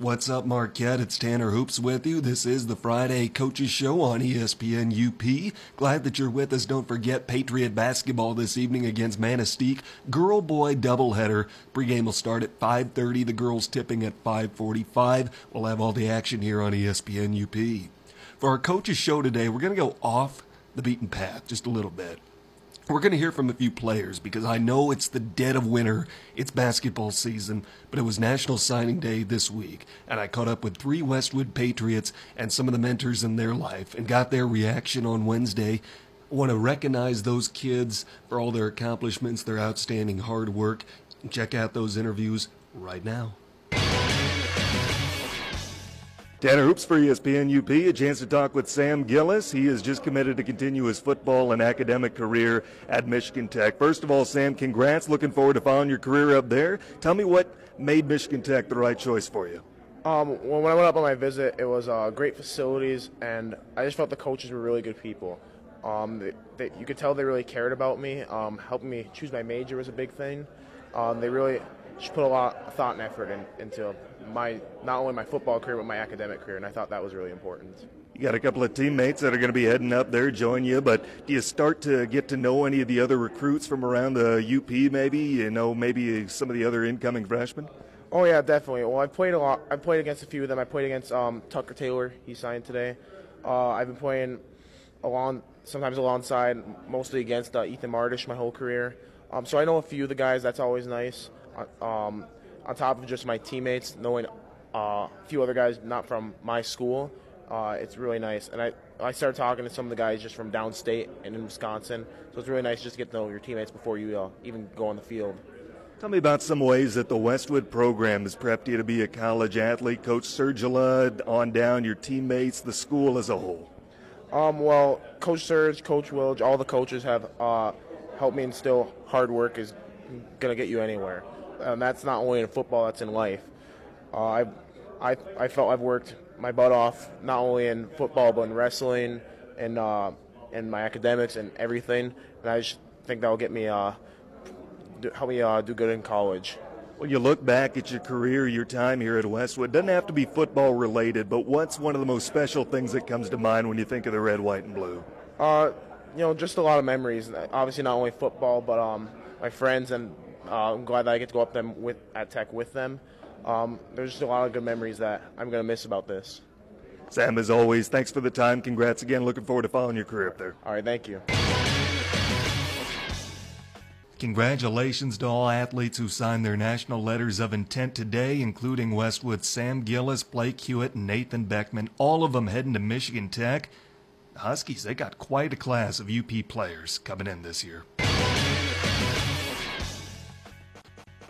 What's up, Marquette? It's Tanner Hoops with you. This is the Friday Coaches Show on ESPN UP. Glad that you're with us. Don't forget Patriot basketball this evening against Manistee. Girl boy doubleheader. Pregame will start at 5:30. The girls tipping at 5:45. We'll have all the action here on ESPN UP. For our Coaches Show today, we're going to go off the beaten path just a little bit. We're going to hear from a few players because I know it's the dead of winter. It's basketball season, but it was National Signing Day this week, and I caught up with three Westwood Patriots and some of the mentors in their life and got their reaction on Wednesday. I want to recognize those kids for all their accomplishments, their outstanding hard work. Check out those interviews right now. Tanner Hoops for ESPN UP. A chance to talk with Sam Gillis. He is just committed to continue his football and academic career at Michigan Tech. First of all, Sam, congrats. Looking forward to following your career up there. Tell me what made Michigan Tech the right choice for you. Um, when when I went up on my visit, it was uh, great facilities, and I just felt the coaches were really good people. Um, they, they, you could tell they really cared about me. Um, helping me choose my major was a big thing. Um, they really just put a lot of thought and effort in, into my not only my football career but my academic career, and I thought that was really important. You got a couple of teammates that are going to be heading up there, join you. But do you start to get to know any of the other recruits from around the UP? Maybe you know, maybe some of the other incoming freshmen. Oh yeah, definitely. Well, I played a lot. I played against a few of them. I played against um, Tucker Taylor. He signed today. Uh, I've been playing along, sometimes alongside, mostly against uh, Ethan Martish my whole career. Um, so I know a few of the guys. That's always nice. Uh, Um, on top of just my teammates, knowing uh, a few other guys not from my school, uh, it's really nice. And I, I started talking to some of the guys just from downstate and in Wisconsin. So it's really nice just to get to know your teammates before you uh, even go on the field. Tell me about some ways that the Westwood program has prepped you to be a college athlete. Coach Sergila, on down, your teammates, the school as a whole. Um, well, Coach Surge, Coach Wilge, all the coaches have uh, helped me instill hard work is going to get you anywhere. And that's not only in football, that's in life. Uh, I, I, I felt I've worked my butt off, not only in football, but in wrestling and, uh, and my academics and everything. And I just think that will get me, uh, do, help me uh, do good in college. When you look back at your career, your time here at Westwood, doesn't have to be football related, but what's one of the most special things that comes to mind when you think of the red, white, and blue? Uh, you know, just a lot of memories. Obviously, not only football, but um, my friends, and uh, I'm glad that I get to go up them with at Tech with them. Um, there's just a lot of good memories that I'm gonna miss about this. Sam, as always, thanks for the time. Congrats again. Looking forward to following your career up there. All right, thank you. Congratulations to all athletes who signed their national letters of intent today, including Westwood Sam Gillis, Blake Hewitt, and Nathan Beckman. All of them heading to Michigan Tech. The Huskies, they got quite a class of UP players coming in this year.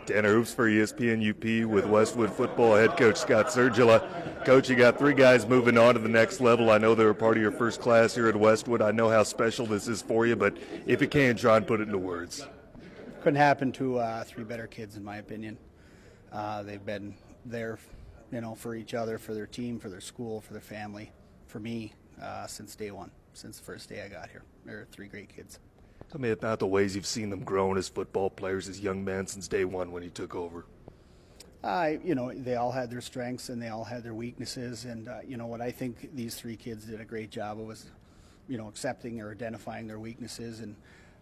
Tanner Hoops for ESPN UP with Westwood football head coach Scott Sergila. Coach, you got three guys moving on to the next level. I know they were part of your first class here at Westwood. I know how special this is for you, but if you can, try and put it into words. couldn't happen to uh, three better kids, in my opinion. Uh, they've been there, you know, for each other, for their team, for their school, for their family, for me, uh, since day one, since the first day I got here. They're three great kids. Tell me about the ways you've seen them grown as football players, as young men since day one when you took over. I, you know, they all had their strengths and they all had their weaknesses, and uh, you know what I think these three kids did a great job of was, you know, accepting or identifying their weaknesses and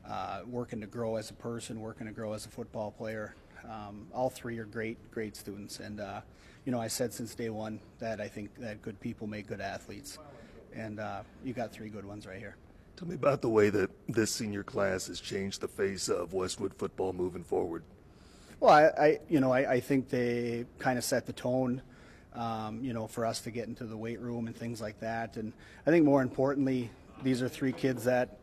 uh, working to grow as a person, working to grow as a football player. Um, all three are great, great students, and uh, you know, I said since day one that I think that good people make good athletes, and uh, you got three good ones right here. Tell me about the way that this senior class has changed the face of Westwood football moving forward. Well, I, I you know, I, I think they kind of set the tone, um, you know, for us to get into the weight room and things like that. And I think more importantly, these are three kids that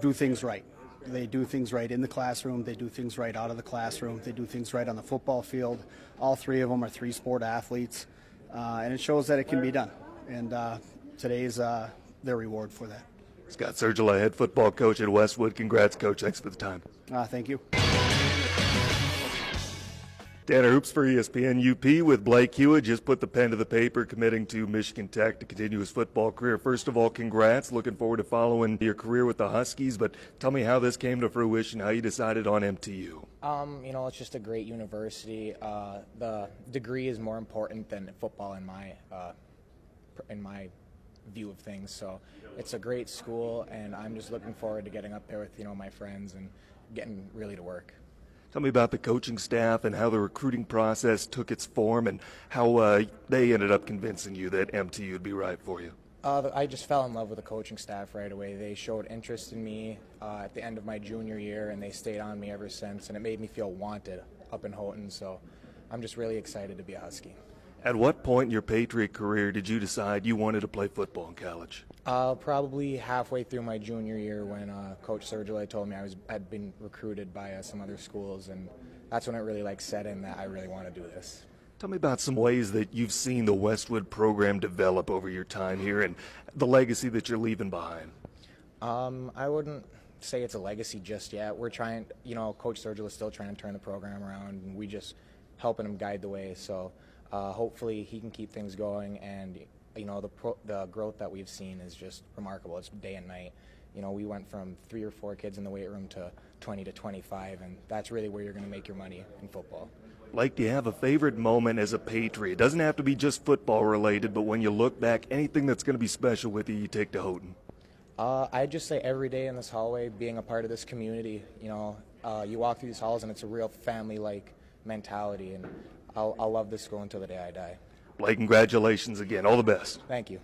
do things right. They do things right in the classroom. They do things right out of the classroom. They do things right on the football field. All three of them are three sport athletes, uh, and it shows that it can be done. And uh, today's uh, their reward for that. Scott Sergila, head football coach at Westwood. Congrats, coach. Thanks for the time. Uh, thank you. Tanner Hoops for ESPN UP with Blake Hewitt. Just put the pen to the paper, committing to Michigan Tech to continue his football career. First of all, congrats. Looking forward to following your career with the Huskies. But tell me how this came to fruition, how you decided on MTU. Um, you know, it's just a great university. Uh, the degree is more important than football in my uh, in my view of things. So it's a great school, and I'm just looking forward to getting up there with you know my friends and getting really to work. Tell me about the coaching staff and how the recruiting process took its form and how uh, they ended up convincing you that MTU would be right for you. Uh, I just fell in love with the coaching staff right away. They showed interest in me uh, at the end of my junior year, and they stayed on me ever since, and it made me feel wanted up in Houghton. So I'm just really excited to be a Husky. At what point in your Patriot career did you decide you wanted to play football in college? Uh, probably halfway through my junior year when uh, Coach Sergila told me I was had been recruited by uh, some other schools, and that's when it really like set in that I really want to do this. Tell me about some ways that you've seen the Westwood program develop over your time here and the legacy that you're leaving behind. Um, I wouldn't say it's a legacy just yet. We're trying, you know, Coach Sergila is still trying to turn the program around, and we just helping him guide the way. So uh, hopefully he can keep things going and you know the pro- the growth that we've seen is just remarkable. It's day and night. You know, we went from three or four kids in the weight room to 20 to 25, and that's really where you're going to make your money in football. Like, do you have a favorite moment as a Patriot? It doesn't have to be just football related, but when you look back, anything that's going to be special with you, you take to Houghton. Uh, I just say every day in this hallway, being a part of this community. You know, uh, you walk through these halls, and it's a real family-like mentality, and I'll, I'll love this school until the day I die. Blake, congratulations again. All the best. Thank you.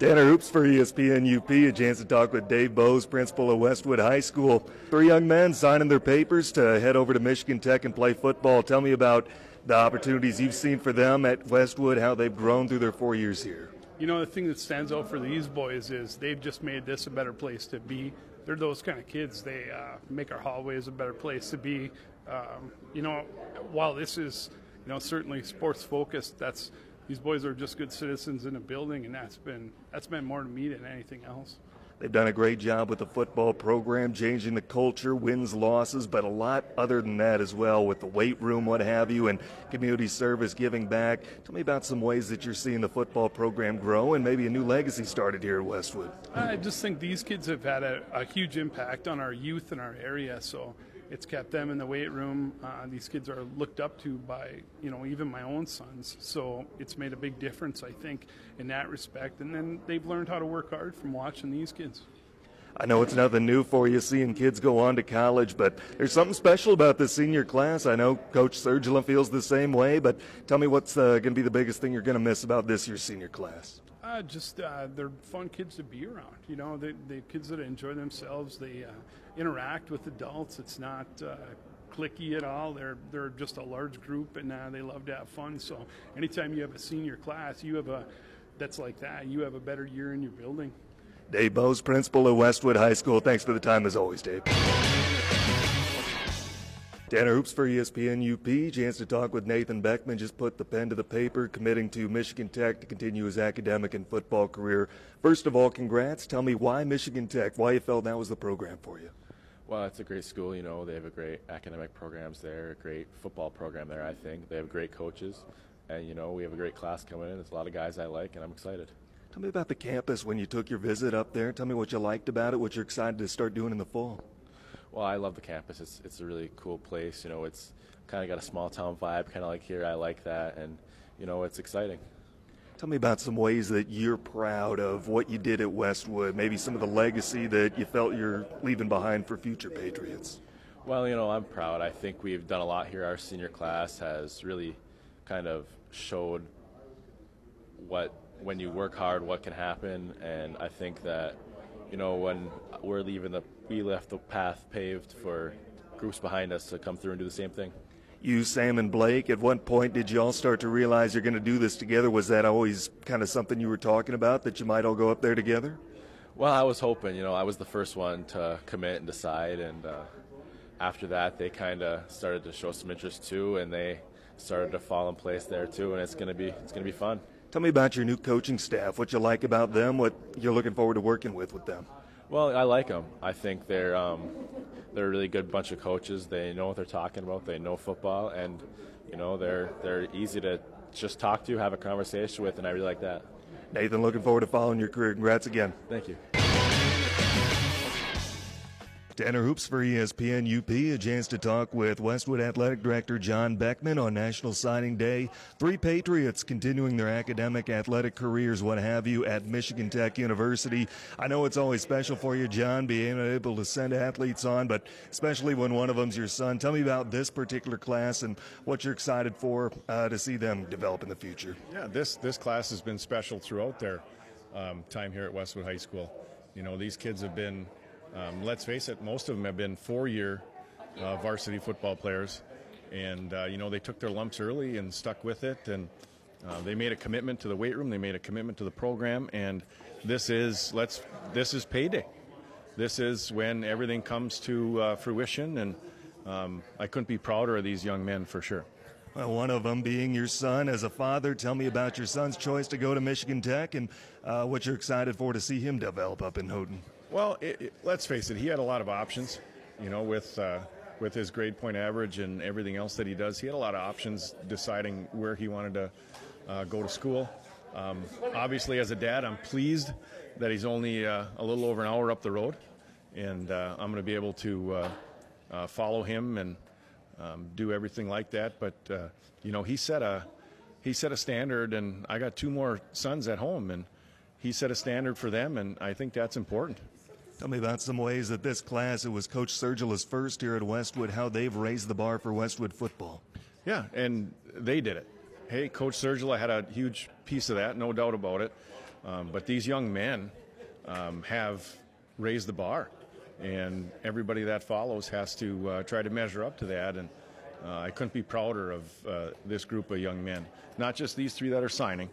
Tanner Hoops for ESPN UP. A chance to talk with Dave Bowes, principal of Westwood High School. Three young men signing their papers to head over to Michigan Tech and play football. Tell me about the opportunities you've seen for them at Westwood, how they've grown through their four years here. You know, the thing that stands out for these boys is they've just made this a better place to be. They're those kind of kids. They uh, make our hallways a better place to be. Um, you know, while this is, you know, certainly sports focused, that's these boys are just good citizens in a building, and that's been that's been more to me than anything else. They've done a great job with the football program, changing the culture, wins, losses, but a lot other than that as well with the weight room, what have you, and community service, giving back. Tell me about some ways that you're seeing the football program grow and maybe a new legacy started here at Westwood. I just think these kids have had a, a huge impact on our youth in our area, so it's kept them in the weight room. Uh, these kids are looked up to by, you know, even my own sons. So it's made a big difference, I think, in that respect. And then they've learned how to work hard from watching these kids. I know it's nothing new for you seeing kids go on to college, but there's something special about the senior class. I know Coach Sergila feels the same way, but tell me what's uh, going to be the biggest thing you're going to miss about this year's senior class. Uh, just uh, they're fun kids to be around. You know, they they kids that enjoy themselves. They uh, interact with adults. It's not uh, clicky at all. They're they're just a large group, and uh, they love to have fun. So anytime you have a senior class, you have a that's like that. You have a better year in your building. Dave Bowes, principal of Westwood High School. Thanks for the time as always, Dave. Tanner Hoops for ESPN UP. Chance to talk with Nathan Beckman. Just put the pen to the paper, committing to Michigan Tech to continue his academic and football career. First of all, congrats. Tell me why Michigan Tech, why you felt that was the program for you. Well, it's a great school. You know, they have a great academic programs there, a great football program there. I think they have great coaches, and you know, we have a great class coming in. There's a lot of guys I like, and I'm excited. Tell me about the campus when you took your visit up there. Tell me what you liked about it, what you're excited to start doing in the fall. Well, I love the campus. It's it's a really cool place. You know, it's kind of got a small town vibe, kind of like here. I like that, and you know, it's exciting. Tell me about some ways that you're proud of what you did at Westwood, maybe some of the legacy that you felt you're leaving behind for future Patriots. Well, you know, I'm proud. I think we've done a lot here. Our senior class has really kind of showed what, when you work hard, what can happen. And I think that, you know, when we're leaving the, we left the path paved for groups behind us to come through and do the same thing you, Sam, and Blake, at what point did you all start to realize you're going to do this together? Was that always kind of something you were talking about that you might all go up there together? Well, I was hoping. You know, I was the first one to commit and decide, and uh, after that, they kind of started to show some interest too, and they started to fall in place there too, and it's going to be it's going to be fun. Tell me about your new coaching staff. What you like about them? What you're looking forward to working with with them? Well, I like them. I think they're um, they're a really good bunch of coaches. They know what they're talking about. They know football, and you know they're they're easy to just talk to, have a conversation with, and I really like that. Nathan, looking forward to following your career. Congrats again. Thank you. Tanner Hoops for ESPN UP. A chance to talk with Westwood Athletic Director John Beckman on National Signing Day. Three Patriots continuing their academic, athletic careers, what have you, at Michigan Tech University. I know it's always special for you, John, being able to send athletes on, but especially when one of them's your son. Tell me about this particular class and what you're excited for uh, to see them develop in the future. Yeah, this this class has been special throughout their um, time here at Westwood High School. You know, these kids have been um, let's face it, most of them have been four-year uh, varsity football players, and uh, you know they took their lumps early and stuck with it, and uh, they made a commitment to the weight room. They made a commitment to the program, and this is let's this is payday. This is when everything comes to uh, fruition, and um, I couldn't be prouder of these young men for sure. Well, one of them being your son. As a father, tell me about your son's choice to go to Michigan Tech and uh, what you're excited for to see him develop up in Houghton. Well, it, it, let's face it, he had a lot of options. You know, with uh, with his grade point average and everything else that he does, he had a lot of options deciding where he wanted to uh, go to school. Um, obviously, as a dad, I'm pleased that he's only uh, a little over an hour up the road, and uh, I'm going to be able to uh, uh, follow him and um, do everything like that. But you know, he set a he set a standard, and I got two more sons at home, and he set a standard for them, and I think that's important. Tell me about some ways that this class, it was Coach Sergila's first here at Westwood, how they've raised the bar for Westwood football. Yeah, and they did it. Hey, Coach Sergula had a huge piece of that, no doubt about it. Um, but these young men um, have raised the bar, and everybody that follows has to uh, try to measure up to that. And uh, I couldn't be prouder of uh, this group of young men. Not just these three that are signing,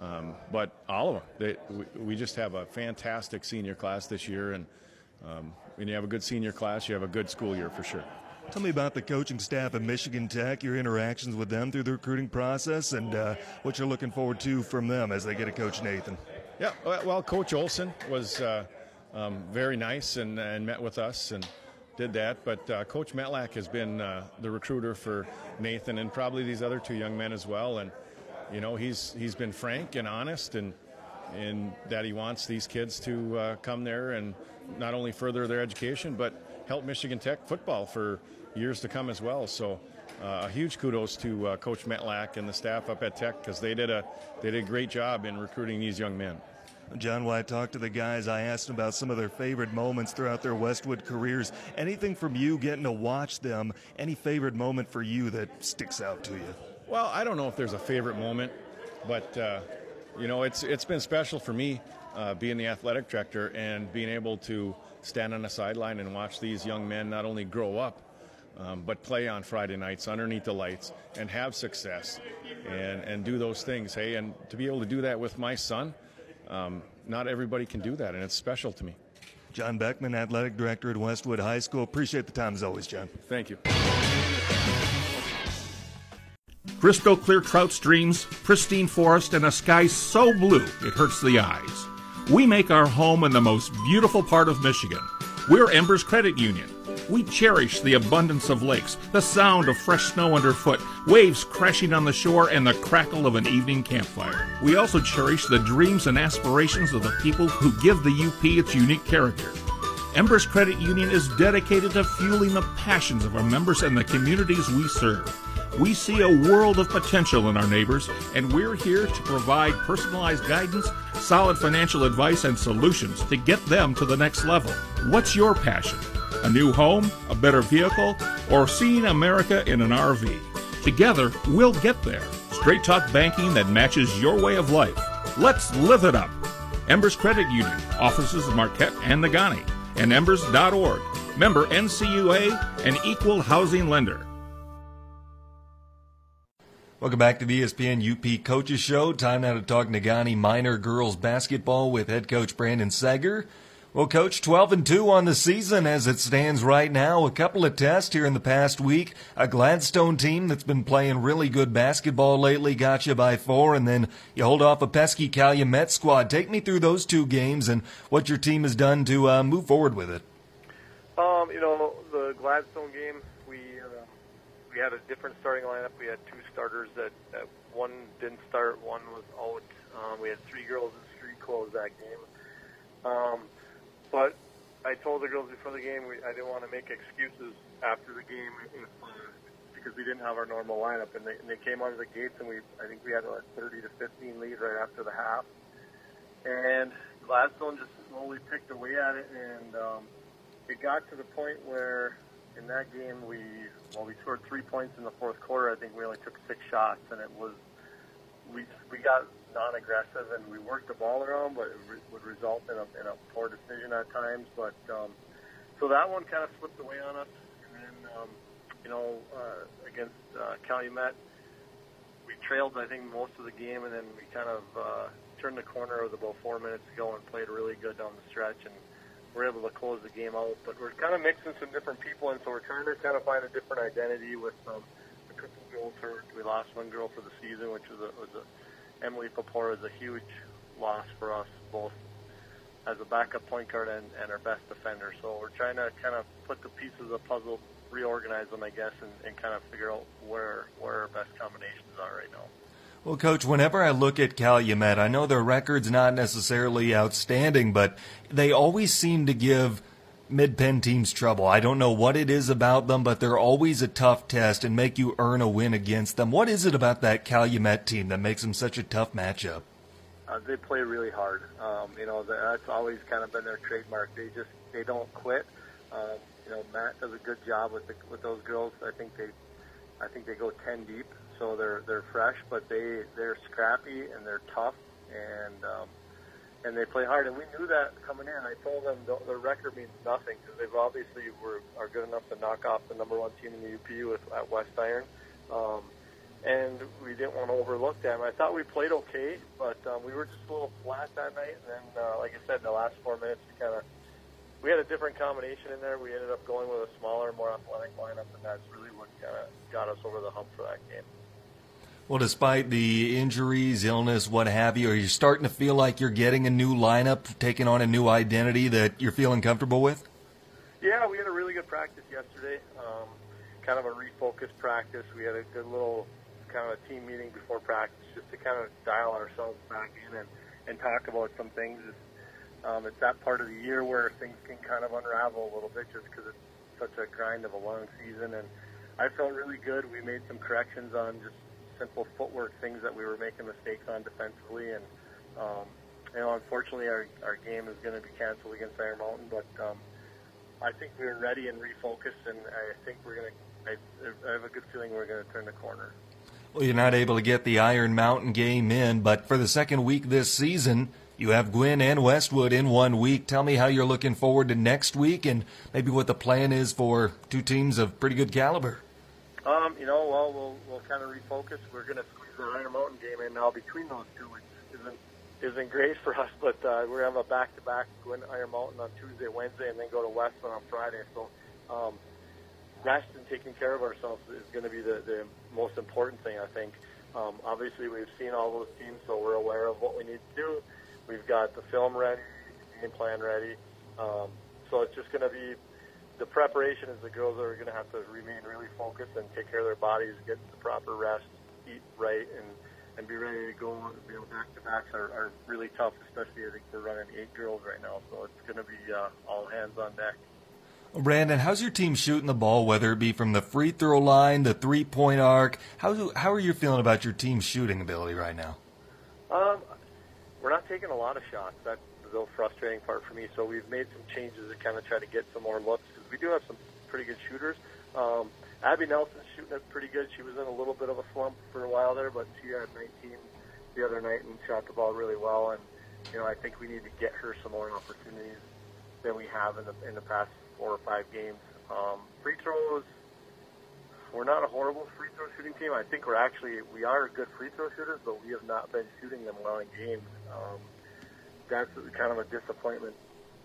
um, but all of them. They, we, we, just have a fantastic senior class this year, and um, when you have a good senior class, you have a good school year for sure. Tell me about the coaching staff at Michigan Tech, your interactions with them through the recruiting process, and uh, what you're looking forward to from them as they get a Coach Nathan. Yeah, well, Coach Olson was uh, um, very nice and, and, met with us and did that. But uh, Coach Metlack has been uh, the recruiter for Nathan and probably these other two young men as well. And you know, he's he's been frank and honest, and and that he wants these kids to uh, come there and not only further their education, but help Michigan Tech football for years to come as well. So. Uh, a huge kudos to uh, Coach Metlack and the staff up at Tech because they did a they did a great job in recruiting these young men. John, when I talked to the guys, I asked them about some of their favorite moments throughout their Westwood careers. Anything from you getting to watch them? Any favorite moment for you that sticks out to you? Well, I don't know if there's a favorite moment, but uh, you know, it's it's been special for me uh, being the athletic director and being able to stand on the sideline and watch these young men not only grow up, um, but play on Friday nights underneath the lights and have success and and do those things. Hey, and to be able to do that with my son, um, not everybody can do that, and it's special to me. John Beckman, athletic director at Westwood High School. Appreciate the time as always, John. Thank you. Crystal clear trout streams, pristine forest, and a sky so blue it hurts the eyes. We make our home in the most beautiful part of Michigan. We're Embers Credit Union. We cherish the abundance of lakes, the sound of fresh snow underfoot, waves crashing on the shore, and the crackle of an evening campfire. We also cherish the dreams and aspirations of the people who give the UP its unique character. Embers Credit Union is dedicated to fueling the passions of our members and the communities we serve. We see a world of potential in our neighbors, and we're here to provide personalized guidance, solid financial advice, and solutions to get them to the next level. What's your passion? A new home, a better vehicle, or seeing America in an RV? Together, we'll get there. Straight talk banking that matches your way of life. Let's live it up. Embers Credit Union, offices in Marquette and Negaunee, and embers.org. Member NCUA, an equal housing lender. Welcome back to the ESPN UP Coaches Show. Time now to talk Negaunee Miner girls basketball with head coach Brandon Seger. Well, Coach, 12 and 2 on the season as it stands right now. A couple of tests here in the past week. A Gladstone team that's been playing really good basketball lately got you by four, and then you hold off a pesky Calumet squad. Take me through those two games and what your team has done to uh, move forward with it. Um, you know, the Gladstone game, we uh, we had a different starting lineup. We had two starters that, that one didn't start, one was out. Um, we had three girls in street clothes that game. Um, but I told the girls before the game we, I didn't want to make excuses after the game if, because we didn't have our normal lineup, and they, and they came out of the gates, and we I think we had a 30 to 15 lead right after the half, and Gladstone just slowly picked away at it, and um, it got to the point where in that game we well we scored three points in the fourth quarter. I think we only took six shots, and it was we we got non-aggressive and we worked the ball around, but it re- would result in a, in a poor decision at times. But um, so that one kind of slipped away on us. And then um, you know uh, against uh, Calumet, we trailed I think most of the game, and then we kind of uh, turned the corner with about four minutes to go and played really good down the stretch and. We're able to close the game out, but we're kind of mixing some different people, and so we're trying to kind of find a different identity with um, a couple girls hurt. We lost one girl for the season, which was a, was a Emily Papora is a huge loss for us, both as a backup point guard and, and our best defender. So we're trying to kind of put the pieces of the puzzle, reorganize them, I guess, and, and kind of figure out where where our best combinations are right now. Well, Coach, whenever I look at Calumet, I know their record's not necessarily outstanding, but they always seem to give mid-pen teams trouble. I don't know what it is about them, but they're always a tough test and make you earn a win against them. What is it about that Calumet team that makes them such a tough matchup? Uh, they play really hard. Um, you know, that's always kind of been their trademark. They just they don't quit. Um, you know, Matt does a good job with the, with those girls. I think they I think they go ten deep, so they're they're fresh, but they they're scrappy and they're tough and um, and they play hard. And we knew that coming in. I told them the, the record means nothing because they've obviously were are good enough to knock off the number one team in the UP with at West Iron. Um, and we didn't want to overlook them. I thought we played okay, but um, we were just a little flat that night. And then, uh, like I said, the last four minutes, we kind of we had a different combination in there. We ended up going with a smaller, more athletic lineup, and that's really what kind of got us over the hump for that game. Well, despite the injuries, illness, what have you, are you starting to feel like you're getting a new lineup, taking on a new identity that you're feeling comfortable with? Yeah, we had a really good practice yesterday. Um, kind of a refocused practice. We had a good little kind of a team meeting before practice just to kind of dial ourselves back in and, and talk about some things. Um, it's that part of the year where things can kind of unravel a little bit just because it's such a grind of a long season. And I felt really good. We made some corrections on just simple footwork things that we were making mistakes on defensively, and um, you know, unfortunately, our our game is going to be canceled against Iron Mountain. But um, I think we're ready and refocused, and I think we're going to. I, have a good feeling we're going to turn the corner. Well, you're not able to get the Iron Mountain game in, but for the second week this season, you have Gwinn and Westwood in one week. Tell me how you're looking forward to next week and maybe what the plan is for two teams of pretty good caliber. Um, you know, well, we'll we'll kind of refocus. We're going to squeeze the Iron Mountain game in now between those two, which isn't isn't great for us. But uh, we're going to have a back-to-back go into Iron Mountain on Tuesday, Wednesday, and then go to Westwood on Friday. So, um, rest and taking care of ourselves is going to be the the most important thing, I think. Um, obviously, we've seen all those teams, so we're aware of what we need to do. We've got the film ready, game plan ready. Um, so it's just going to be the preparation is the girls are going to have to remain really focused and take care of their bodies, get the proper rest, eat right, and and be ready to go. You know, back to backs are, are really tough, especially I think we're running eight girls right now, so it's going to be uh, all hands on deck. Brandon, how's your team shooting the ball, whether it be from the free throw line, the three point arc? How do, how are you feeling about your team's shooting ability right now? Um, we're not taking a lot of shots. That's the frustrating part for me. So we've made some changes to kind of try to get some more looks we do have some pretty good shooters. Um, Abby Nelson's shooting it pretty good. She was in a little bit of a slump for a while there, but she had 19 the other night and shot the ball really well. And you know, I think we need to get her some more opportunities than we have in the in the past four or five games. Um, free throws, we're not a horrible free throw shooting team. I think we're actually we are good free throw shooters, but we have not been shooting them well in games. Um, that's kind of a disappointment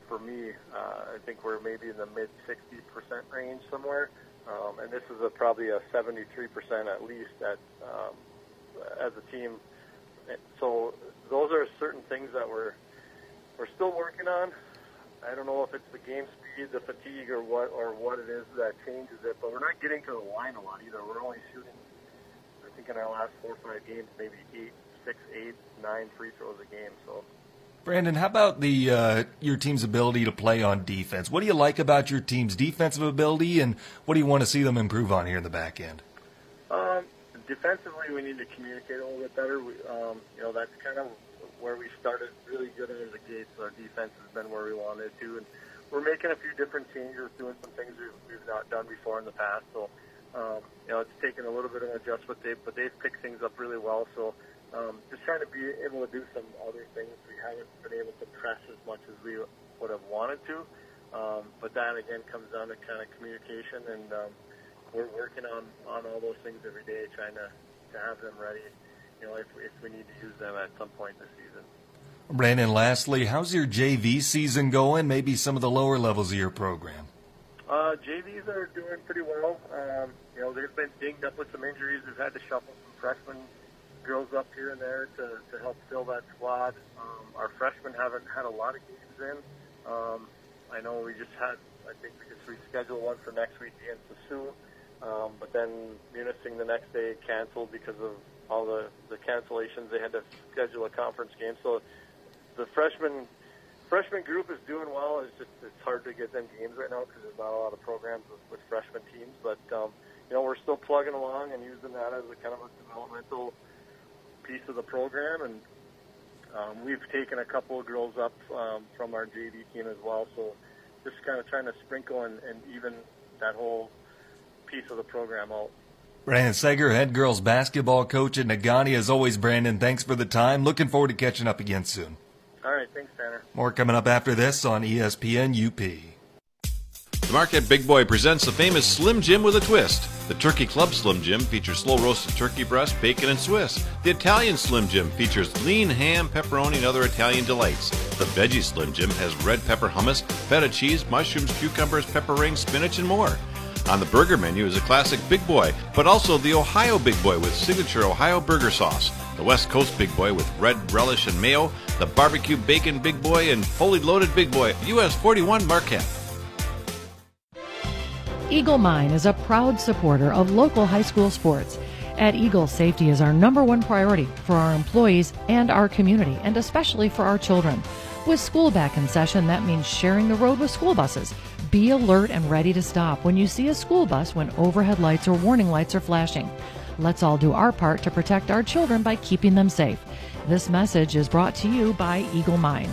for me. Uh, I think we're maybe in the mid 60% range somewhere, um, and this is a, probably a 73% at least at um, as a team. So those are certain things that we're we're still working on. I don't know if it's the game speed, the fatigue, or what or what it is that changes it, but we're not getting to the line a lot either. We're only shooting, I think, in our last four or five games, maybe eight, six, eight, nine free throws a game. So Brandon, how about the uh, your team's ability to play on defense? What do you like about your team's defensive ability, and what do you want to see them improve on here in the back end? Um, defensively, we need to communicate a little bit better. We, um, you know, that's kind of where we started really good out the gates. Our defense has been where we wanted to, and we're making a few different changes, doing some things we've, we've not done before in the past. So, um, you know, it's taken a little bit of an adjustment, they, but they've picked things up really well. So, um, just trying to be able to do some other things. We haven't been able to press as much as we would have wanted to. Um, but that again comes down to kind of communication, and um, we're working on on all those things every day, trying to to have them ready. You know, if if we need to use them at some point this season. Brandon, lastly, how's your JV season going? Maybe some of the lower levels of your program. Uh, JVs are doing pretty well. Um, you know, they've been dinged up with some injuries. We've had to shuffle some freshmen girls up here and there to, to help fill that squad. Um, our freshmen haven't had a lot of games in. Um, I know we just had, I think we just rescheduled one for next week against the Soo, um, but then Munising the next day canceled because of all the, the cancellations. They had to schedule a conference game. So the freshman freshman group is doing well. It's just it's hard to get them games right now because there's not a lot of programs with, with freshman teams. But um, you know we're still plugging along and using that as a kind of a developmental piece of the program, and um, we've taken a couple of girls up um, from our JV team as well. So just kind of trying to sprinkle and, and even that whole piece of the program out. Brandon Seger, head girls basketball coach at Negaunee. As always, Brandon, thanks for the time. Looking forward to catching up again soon. All right, thanks, Tanner. More coming up after this on ESPN UP. The Marquette Big Boy presents the famous Slim Jim with a twist. The Turkey Club Slim Jim features slow roasted turkey breast, bacon, and Swiss. The Italian Slim Jim features lean ham, pepperoni, and other Italian delights. The Veggie Slim Jim has red pepper hummus, feta cheese, mushrooms, cucumbers, pepper rings, spinach, and more. On the burger menu is a classic Big Boy, but also the Ohio Big Boy with signature Ohio burger sauce, the West Coast Big Boy with red relish and mayo, the barbecue bacon Big Boy, and fully loaded Big Boy, US 41 Marquette. Eagle Mine is a proud supporter of local high school sports. At Eagle, safety is our number one priority for our employees and our community, and especially for our children. With school back in session, that means sharing the road with school buses. Be alert and ready to stop when you see a school bus when overhead lights or warning lights are flashing. Let's all do our part to protect our children by keeping them safe. This message is brought to you by Eagle Mine.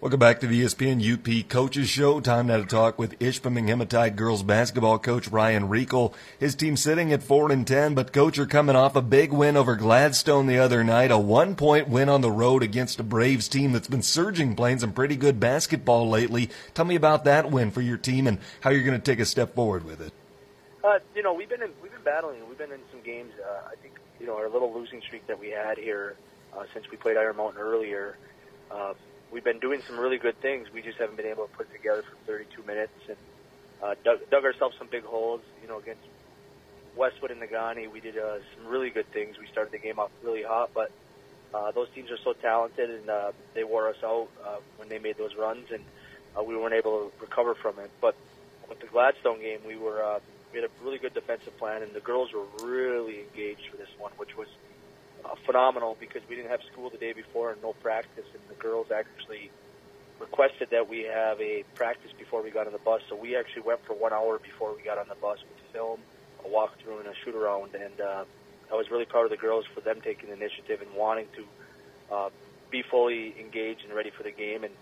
Welcome back to the ESPN UP Coaches Show. Time now to talk with Ishpeming Hematite girls basketball coach Ryan Reekle. His team sitting at four and ten, but coach are coming off a big win over Gladstone the other night, a one point win on the road against a Braves team that's been surging, playing some pretty good basketball lately. Tell me about that win for your team and how you're going to take a step forward with it. Uh, you know, we've been in, we've been battling. We've been in some games. Uh, I think you know our little losing streak that we had here uh, since we played Iron Mountain earlier. Uh, we've been doing some really good things. We just haven't been able to put it together for 32 minutes and uh, dug, dug ourselves some big holes. You know, against Westwood and Negaunee, we did uh, some really good things. We started the game off really hot, but uh, those teams are so talented and uh, they wore us out uh, when they made those runs, and uh, we weren't able to recover from it. But with the Gladstone game, we were uh, we had a really good defensive plan, and the girls were really engaged for this one, which was uh, phenomenal because we didn't have school the day before and no practice, and the girls actually requested that we have a practice before we got on the bus. So we actually went for one hour before we got on the bus with film, a walkthrough, and a shoot around. And uh, I was really proud of the girls for them taking the initiative and wanting to uh, be fully engaged and ready for the game. And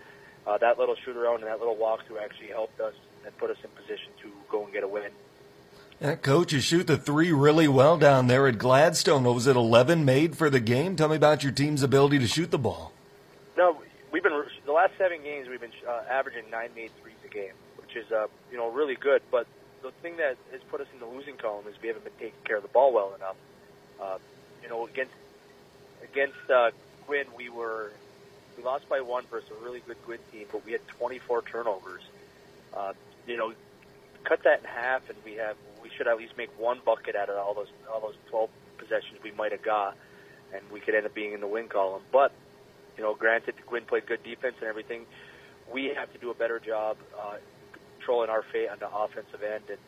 uh, that little shoot around and that little walkthrough actually helped us and put us in position to go and get a win. Yeah, coach, you shoot the three really well down there at Gladstone. What was it 11 made for the game? Tell me about your team's ability to shoot the ball. No, we've been the last seven games we've been uh, averaging nine made threes a game, which is uh, you know really good. But the thing that has put us in the losing column is we haven't been taking care of the ball well enough. Uh, you know, against against uh, Gwinn, we were We lost by one versus a really good Gwinn team, but we had 24 turnovers. Uh, you know, cut that in half, and we have we should at least make one bucket out of all those all those 12 possessions we might have got, and we could end up being in the win column. But you know, granted, Gwinn played good defense and everything. We have to do a better job uh, controlling our fate on the offensive end. And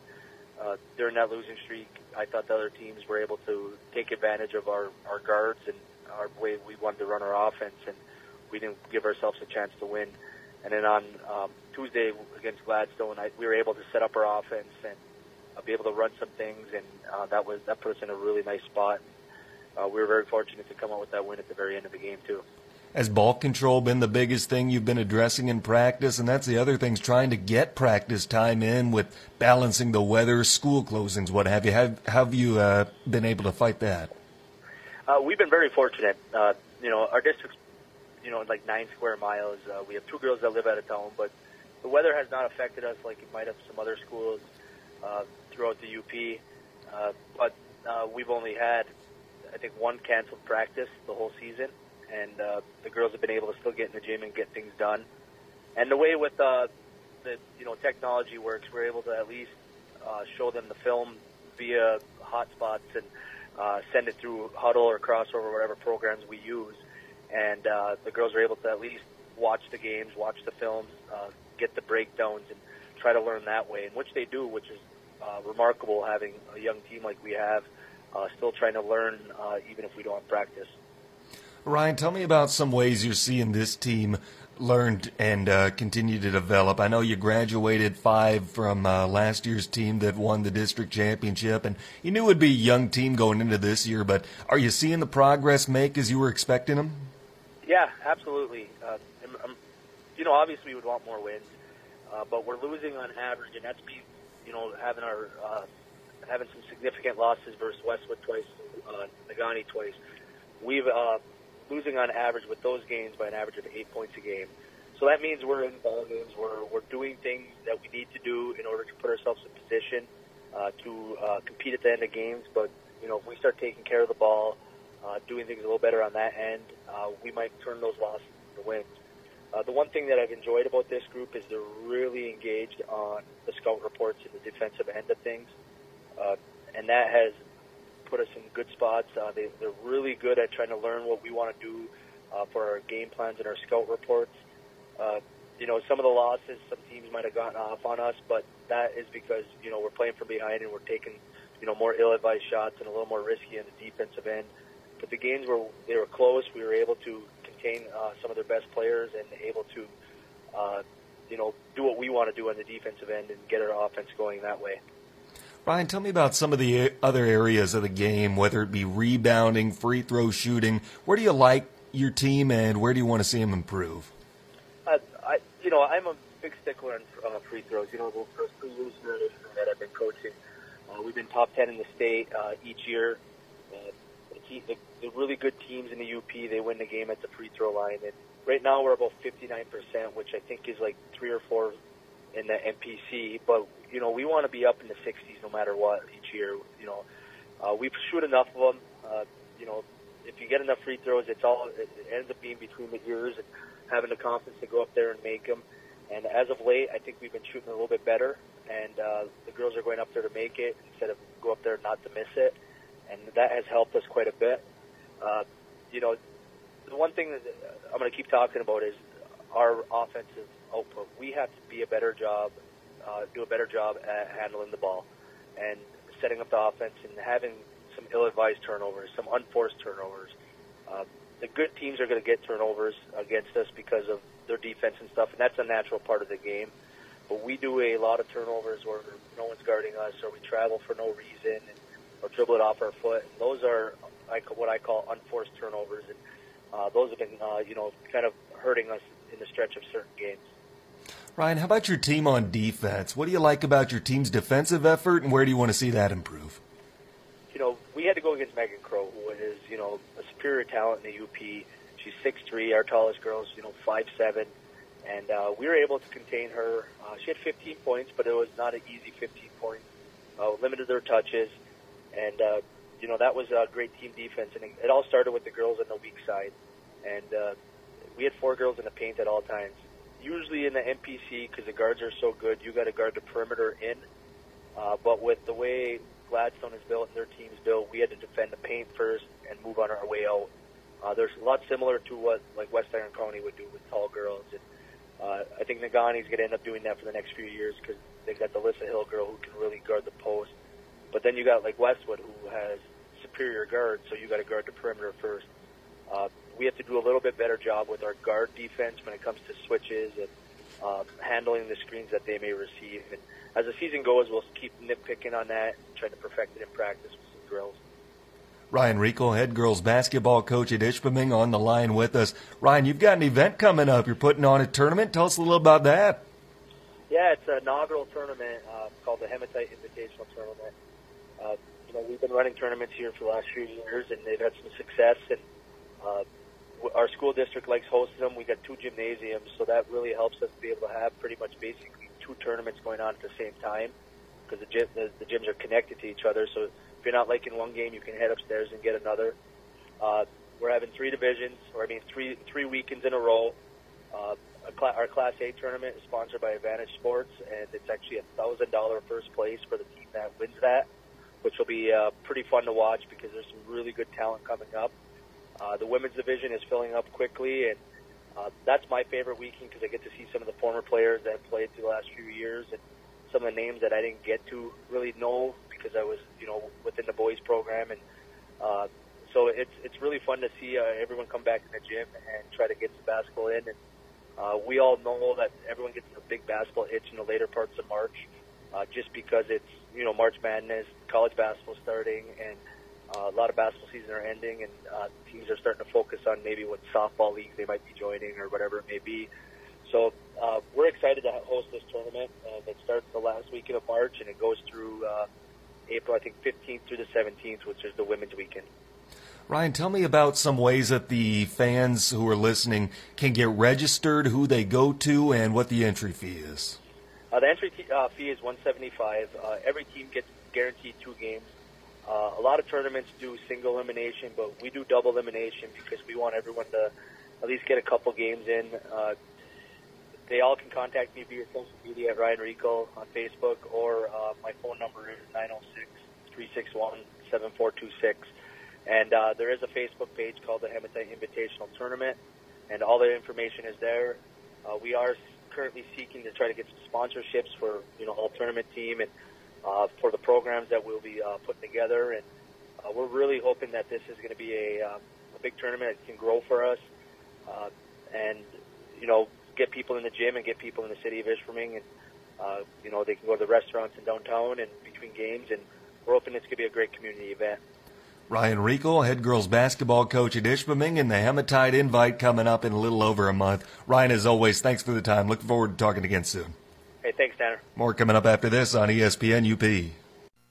uh, during that losing streak, I thought the other teams were able to take advantage of our our guards and our way we wanted to run our offense, and we didn't give ourselves a chance to win. And then on um, Tuesday against Gladstone, I, we were able to set up our offense and uh, be able to run some things, and uh, that was that put us in a really nice spot. Uh, we were very fortunate to come out with that win at the very end of the game too. Has ball control been the biggest thing you've been addressing in practice? And that's the other things, trying to get practice time in with balancing the weather, school closings, what have you. Have, have you uh, been able to fight that? Uh, we've been very fortunate. Uh, you know, our district's, you know, like nine square miles. Uh, we have two girls that live out of town, but the weather has not affected us like it might have some other schools uh, throughout the UP. Uh, but uh, we've only had, I think, one canceled practice the whole season, and uh, the girls have been able to still get in the gym and get things done. And the way with uh, the you know technology works, we're able to at least uh, show them the film via hotspots and uh, send it through Hudl or Crossover, whatever programs we use, and uh, the girls are able to at least watch the games, watch the films, uh, get the breakdowns, and try to learn that way, and which they do, which is uh, remarkable having a young team like we have, uh, still trying to learn uh, even if we don't practice. Ryan, tell me about some ways you're seeing this team learned and uh, continue to develop. I know you graduated five from uh, last year's team that won the district championship, and you knew it would be a young team going into this year. But are you seeing the progress make as you were expecting them? Yeah, absolutely. Uh, I'm, I'm, you know, obviously we would want more wins, uh, but we're losing on average, and that's be, you know, having our uh, having some significant losses versus Westwood twice, uh, Negaunee twice. We've uh, losing on average with those games by an average of eight points a game. So that means we're in ball games. We're we're doing things that we need to do in order to put ourselves in position uh, to uh, compete at the end of games. But you know, if we start taking care of the ball, uh, doing things a little better on that end, uh, we might turn those losses into wins. Uh, the one thing that I've enjoyed about this group is they're really engaged on the scout reports and the defensive end of things, uh, and that has put us in good spots. Uh, they, they're really good at trying to learn what we want to do uh, for our game plans and our scout reports. Uh, you know, some of the losses, some teams might have gotten off on us, but that is because you know we're playing from behind and we're taking you know more ill-advised shots and a little more risky on the defensive end. But the games where they were close, we were able to contain uh, some of their best players and able to, uh, you know, do what we want to do on the defensive end and get our offense going that way. Ryan, tell me about some of the other areas of the game, whether it be rebounding, free throw shooting. Where do you like your team, and where do you want to see them improve? Uh, I, you know, I'm a big stickler on uh, free throws. You know, the first two years that I've been coaching, uh, we've been top ten in the state uh, each year. Uh, the, the, really good teams in the UP, they win the game at the free throw line, and right now we're about 59%, which I think is like three or four in the MPC, but you know we want to be up in the 60s no matter what each year. You know, uh, we shoot enough of them. Uh, you know, if you get enough free throws, it's all it ends up being between the ears and having the confidence to go up there and make them. And as of late, I think we've been shooting a little bit better, and uh, the girls are going up there to make it instead of go up there not to miss it, and that has helped us quite a bit. Uh, you know, the one thing that I'm going to keep talking about is our offensive output. We have to be a better job, uh, do a better job at handling the ball and setting up the offense and having some ill-advised turnovers, some unforced turnovers. Uh, the good teams are going to get turnovers against us because of their defense and stuff, and that's a natural part of the game. But we do a lot of turnovers where no one's guarding us, or we travel for no reason, and, or dribble it off our foot. Those are like what I call unforced turnovers, and uh, those have been, uh, you know, kind of hurting us in the stretch of certain games. Ryan, how about your team on defense? What do you like about your team's defensive effort, and where do you want to see that improve? You know, we had to go against Megan Crow, who is, you know, a superior talent in the UP. She's six three. Our tallest girl is, you know, five seven, and uh, we were able to contain her. Uh, she had 15 points, but it was not an easy 15 points. Uh, limited their touches, and uh, you know that was a great team defense. And it, all started with the girls on the weak side, and uh, we had four girls in the paint at all times. Usually in the MPC, because the guards are so good, you got to guard the perimeter in. Uh, but with the way Gladstone is built and their team's built, we had to defend the paint first and move on our way out. Uh, there's a lot similar to what like West Iron County would do with tall girls. And uh, I think Negaunee going to end up doing that for the next few years because they've got the Lissa Hill girl who can really guard the post. But then you got like Westwood who has superior guards, so you got to guard the perimeter first. Uh, we have to do a little bit better job with our guard defense when it comes to switches and uh, handling the screens that they may receive. And as the season goes, we'll keep nitpicking on that, and trying to perfect it in practice with some drills. Ryan Rico, head girls basketball coach at Ishpeming, on the line with us. Ryan, you've got an event coming up. You're putting on a tournament. Tell us a little about that. Yeah, it's an inaugural tournament uh, called the Hematite Invitational Tournament. Uh, you know, we've been running tournaments here for the last few years, and they've had some success. And uh, our school district likes hosting them. We got two gymnasiums, so that really helps us be able to have pretty much basically two tournaments going on at the same time because the, gym, the, the gyms are connected to each other. So if you're not liking one game, you can head upstairs and get another. Uh, we're having three divisions, or I mean three three weekends in a row. Uh, cl- our Class A tournament is sponsored by Advantage Sports, and it's actually a thousand dollar first place for the team that wins that, which will be uh, pretty fun to watch because there's some really good talent coming up. Uh, the women's division is filling up quickly, and uh, that's my favorite weekend because I get to see some of the former players that have played through the last few years and some of the names that I didn't get to really know because I was, you know, within the boys program, and uh, so it's it's really fun to see uh, everyone come back in the gym and try to get some basketball in. And uh, we all know that everyone gets a big basketball itch in the later parts of March, uh, just because it's you know March Madness, college basketball starting, and uh, a lot of basketball seasons are ending, and uh, teams are starting to focus on maybe what softball leagues they might be joining or whatever it may be. So uh, we're excited to host this tournament, and it starts the last weekend of March, and it goes through uh, April, I think 15th through the 17th, which is the women's weekend. Ryan, tell me about some ways that the fans who are listening can get registered, who they go to, and what the entry fee is. Uh, the entry t- uh, fee is 175. Uh, every team gets guaranteed two games. Uh, a lot of tournaments do single elimination, but we do double elimination because we want everyone to at least get a couple games in. Uh, they all can contact me via social media at Ryan Rico on Facebook, or uh, my phone number is 906 361 7426. And uh, there is a Facebook page called the Hematite Invitational Tournament, and all the information is there. Uh, we are currently seeking to try to get some sponsorships for you know all tournament team and uh, for the programs that we'll be uh, putting together. And uh, we're really hoping that this is going to be a, um, a big tournament that can grow for us, uh, and you know get people in the gym and get people in the city of Ishpeming, and uh, you know they can go to the restaurants in downtown and between games. And we're hoping it's going to be a great community event. Ryan Rico, head girls basketball coach at Ishpeming, and the Hematite invite coming up in a little over a month. Ryan, as always, thanks for the time. Looking forward to talking again soon. Hey, thanks, Tanner. More coming up after this on ESPN UP.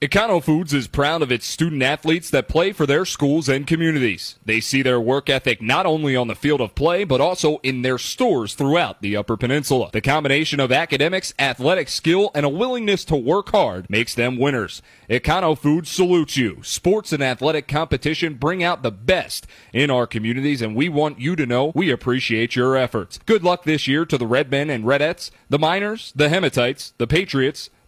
Econo Foods is proud of its student athletes that play for their schools and communities. They see their work ethic not only on the field of play, but also in their stores throughout the Upper Peninsula. The combination of academics, athletic skill, and a willingness to work hard makes them winners. Econo Foods salutes you. Sports and athletic competition bring out the best in our communities, and we want you to know we appreciate your efforts. Good luck this year to the Redmen and Redettes, the Miners, the Hematites, the Patriots,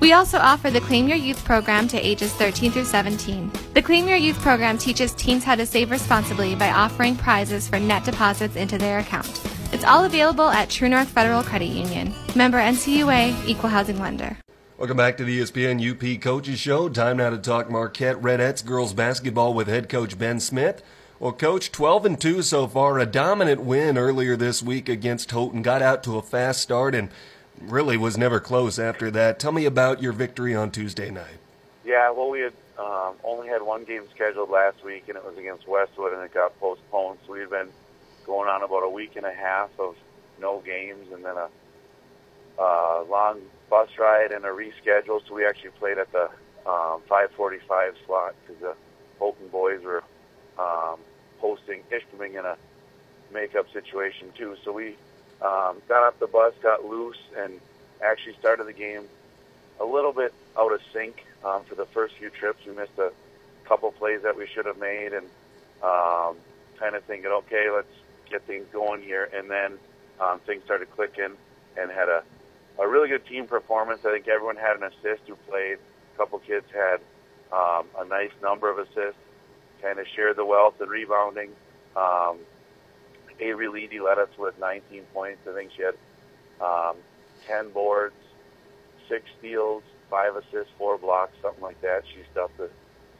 We also offer the Claim Your Youth program to ages 13 through 17. The Claim Your Youth program teaches teens how to save responsibly by offering prizes for net deposits into their account. It's all available at True North Federal Credit Union. Member NCUA, Equal Housing Lender. Welcome back to the ESPN UP Coaches Show. Time now to talk Marquette Redettes girls basketball with head coach Ben Smith. Well, coach, 12 and 2 so far, a dominant win earlier this week against Houghton. Got out to a fast start and really was never close after that. Tell me about your victory on Tuesday night. Yeah, well, we had um, only had one game scheduled last week, and it was against Westwood, and it got postponed. So we had been going on about a week and a half of no games, and then a uh, long bus ride and a reschedule. So we actually played at the um, 5:45 slot because the Houghton boys were um, hosting Ishpeming in a makeup situation too. So we um, got off the bus, got loose, and actually started the game a little bit out of sync um, for the first few trips. We missed a couple plays that we should have made, and um, kind of thinking, okay, let's get things going here. And then um, things started clicking, and had a a really good team performance. I think everyone had an assist who played. A couple kids had um, a nice number of assists. Kind of shared the wealth and rebounding. Um, Avery Leedy led us with 19 points. I think she had um, 10 boards, six steals, five assists, four blocks, something like that. She stuffed the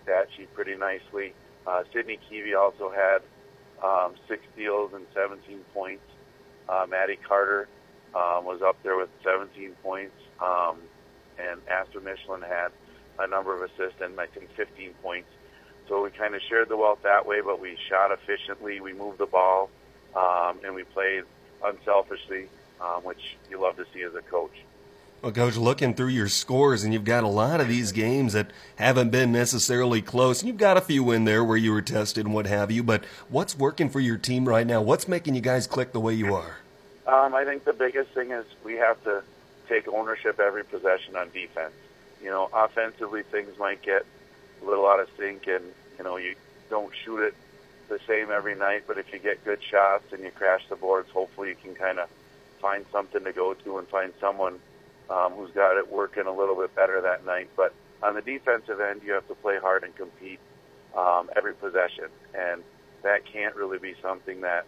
stat sheet pretty nicely. Uh, Sydney Keevy also had um, six steals and 17 points. Uh, Maddie Carter um, was up there with 17 points, um, and Astor Michelin had a number of assists and I think 15 points. So we kind of shared the wealth that way, but we shot efficiently, we moved the ball, um, and we played unselfishly, um, which you love to see as a coach. Well, Coach, looking through your scores, and you've got a lot of these games that haven't been necessarily close. And you've got a few in there where you were tested and what have you. But what's working for your team right now? What's making you guys click the way you are? Um, I think the biggest thing is we have to take ownership every possession on defense. You know, offensively things might get a little out of sync, and you know you don't shoot it the same every night. But if you get good shots and you crash the boards, hopefully you can kind of find something to go to and find someone um, who's got it working a little bit better that night. But on the defensive end, you have to play hard and compete um, every possession, and that can't really be something that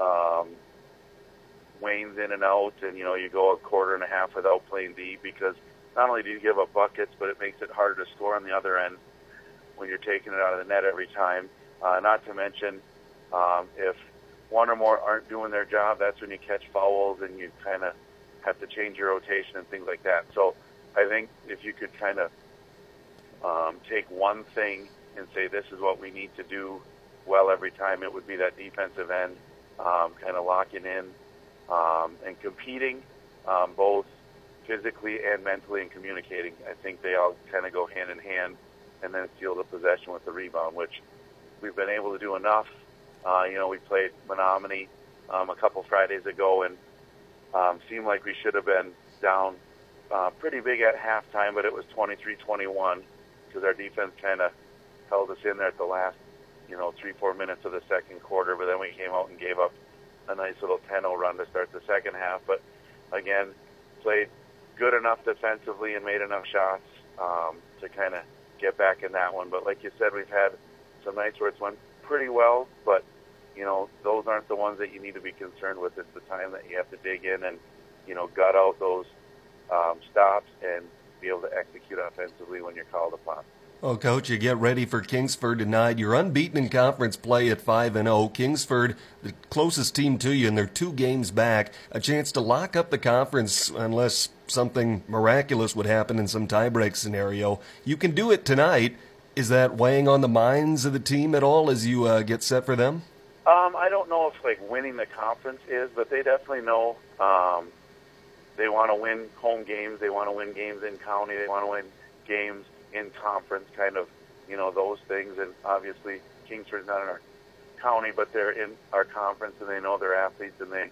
um, wanes in and out, and you know you go a quarter and a half without playing deep because not only do you give up buckets, but it makes it harder to score on the other end when you're taking it out of the net every time. Uh, not to mention, um, if one or more aren't doing their job, that's when you catch fouls and you kind of have to change your rotation and things like that. So I think if you could kind of um, take one thing and say this is what we need to do well every time, it would be that defensive end, um, kind of locking in um, and competing um, both physically and mentally and communicating. I think they all kind of go hand in hand, and then steal the possession with the rebound, which we've been able to do enough. Uh, you know, we played Menominee um, a couple Fridays ago, and um, seemed like we should have been down uh, pretty big at halftime, but it was 23-21 because our defense kind of held us in there at the last, you know, three, four minutes of the second quarter. But then we came out and gave up a nice little 10-0 run to start the second half. But again, played good enough defensively and made enough shots um, to kind of get back in that one. But like you said, we've had some nights where it's went pretty well, but you know, those aren't the ones that you need to be concerned with. It's the time that you have to dig in and, you know, gut out those um, stops and be able to execute offensively when you're called upon. Well, Coach, you get ready for Kingsford tonight. You're unbeaten in conference play at 5 and 0. Kingsford, the closest team to you, and they're two games back. A chance to lock up the conference unless something miraculous would happen in some tiebreak scenario. You can do it tonight. Is that weighing on the minds of the team at all as you uh, get set for them? Um, I don't know if like winning the conference is, but they definitely know um, they want to win home games. They want to win games in county. They want to win games in conference, kind of, you know, those things. And obviously, Kingsford's not in our county, but they're in our conference, and they know their athletes, and they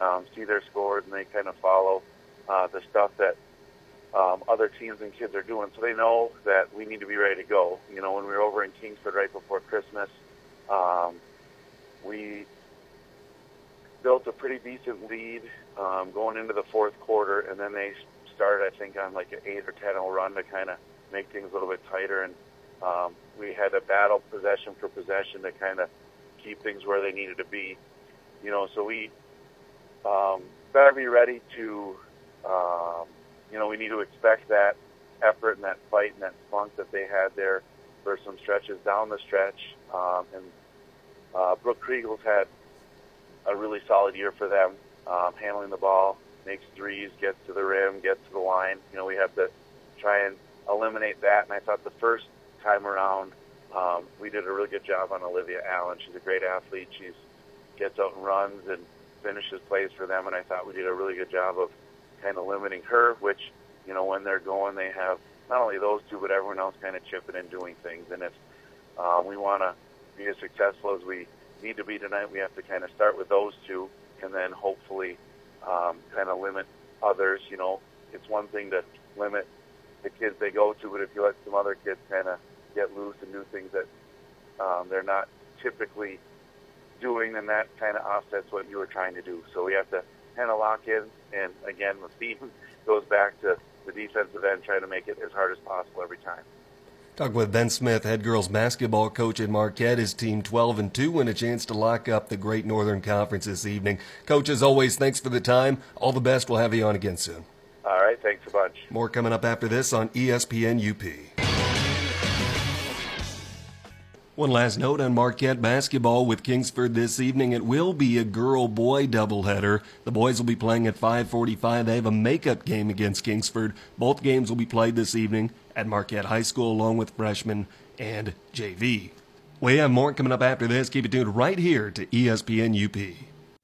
um, see their scores, and they kind of follow uh, the stuff that um, other teams and kids are doing. So they know that we need to be ready to go. You know, when we were over in Kingsford right before Christmas, um, we built a pretty decent lead um, going into the fourth quarter, and then they started, I think, on like an eight or ten 0 run to kind of make things a little bit tighter, and um, we had to battle possession for possession to kind of keep things where they needed to be. You know, so we um, better be ready to, um, you know, we need to expect that effort and that fight and that spunk that they had there for some stretches down the stretch, um, and uh, Brooke Kriegel's had a really solid year for them, um, handling the ball, makes threes, gets to the rim, gets to the line. You know, we have to try and eliminate that. And I thought the first time around, um, we did a really good job on Olivia Allen. She's a great athlete. She's gets out and runs and finishes plays for them. And I thought we did a really good job of kind of limiting her, which, you know, when they're going, they have not only those two, but everyone else kind of chipping and doing things. And if uh, we want to be as successful as we need to be tonight, we have to kind of start with those two, and then hopefully um, kind of limit others. You know, it's one thing to limit the kids they go to, but if you let some other kids kind of get loose and do things that um, they're not typically doing, then that kind of offsets what you were trying to do. So we have to kind of lock in, and again, the theme goes back to the defensive end, trying to make it as hard as possible every time. Talk with Ben Smith, head girls basketball coach at Marquette. His team 12 and 2 and a chance to lock up the Great Northern Conference this evening. Coach, as always, thanks for the time. All the best. We'll have you on again soon. All right, thanks a bunch. More coming up after this on ESPN UP. One last note on Marquette basketball with Kingsford this evening. It will be a girl-boy doubleheader. The boys will be playing at 5:45. They have a makeup game against Kingsford. Both games will be played this evening at Marquette High School along with freshmen and JV. We have more coming up after this. Keep it tuned right here to ESPN UP.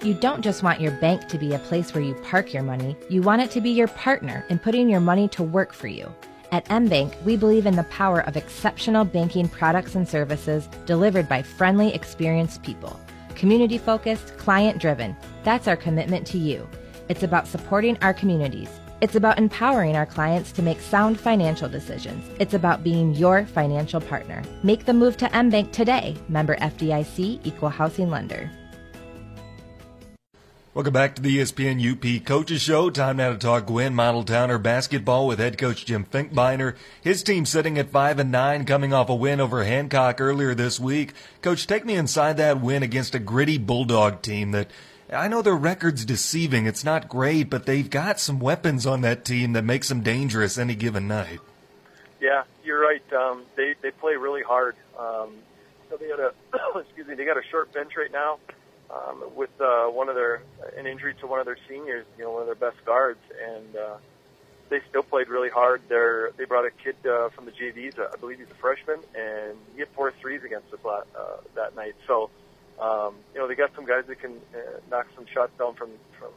You don't just want your bank to be a place where you park your money, you want it to be your partner in putting your money to work for you. At MBank, we believe in the power of exceptional banking products and services delivered by friendly, experienced people. Community focused, client driven. That's our commitment to you. It's about supporting our communities. It's about empowering our clients to make sound financial decisions. It's about being your financial partner. Make the move to MBank today. Member FDIC, Equal Housing Lender. Welcome back to the ESPN UP Coaches Show. Time now to talk Gwinn Model Towner basketball with head coach Jim Finkbeiner. His team sitting at five and nine, coming off a win over Hancock earlier this week. Coach, take me inside that win against a gritty Bulldog team that I know their record's deceiving. It's not great, but they've got some weapons on that team that makes them dangerous any given night. Yeah, you're right. Um, they they play really hard. Um, so they had a excuse me, they got a short bench right now um, with uh, one of their an injury to one of their seniors, you know, one of their best guards, and uh, they still played really hard. They're they brought a kid uh, from the JVs, uh, I believe he's a freshman, and he hit four threes against us uh, that night. So, um, you know, they got some guys that can uh, knock some shots down from from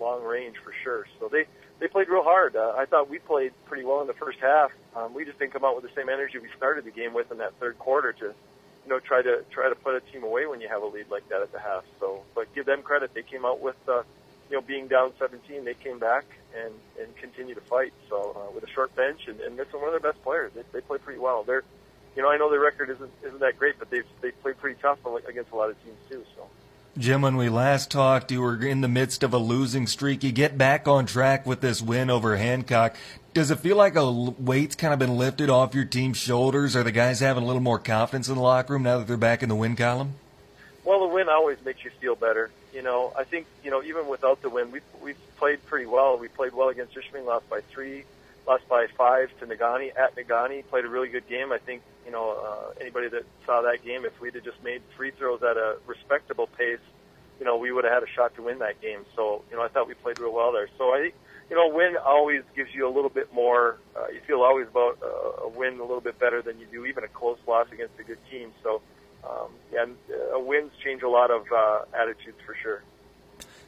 long range for sure. So they they played real hard. Uh, I thought we played pretty well in the first half. Um, we just didn't come out with the same energy we started the game with in that third quarter to you know, try to try to put a team away when you have a lead like that at the half. So, but give them credit; they came out with, uh, you know, being down 17, they came back and and continue to fight. So, uh, with a short bench and, and missing one of their best players, they, they play pretty well. They're, you know, I know their record isn't isn't that great, but they've they play pretty tough against a lot of teams too. So. Jim, when we last talked, you were in the midst of a losing streak. You get back on track with this win over Hancock. Does it feel like a weight's kind of been lifted off your team's shoulders? Are the guys having a little more confidence in the locker room now that they're back in the win column? Well, the win always makes you feel better. You know, I think you know even without the win, we we played pretty well. We played well against Ishpeming, lost by three, lost by five to Negaunee at Negaunee. Played a really good game. I think you know uh, anybody that saw that game, if we'd have just made free throws at a respectable pace, you know, we would have had a shot to win that game. So you know, I thought we played real well there. So I you know, win always gives you a little bit more. Uh, you feel always about uh, a win a little bit better than you do even a close loss against a good team. So, um, yeah, and, uh, wins change a lot of uh, attitudes for sure.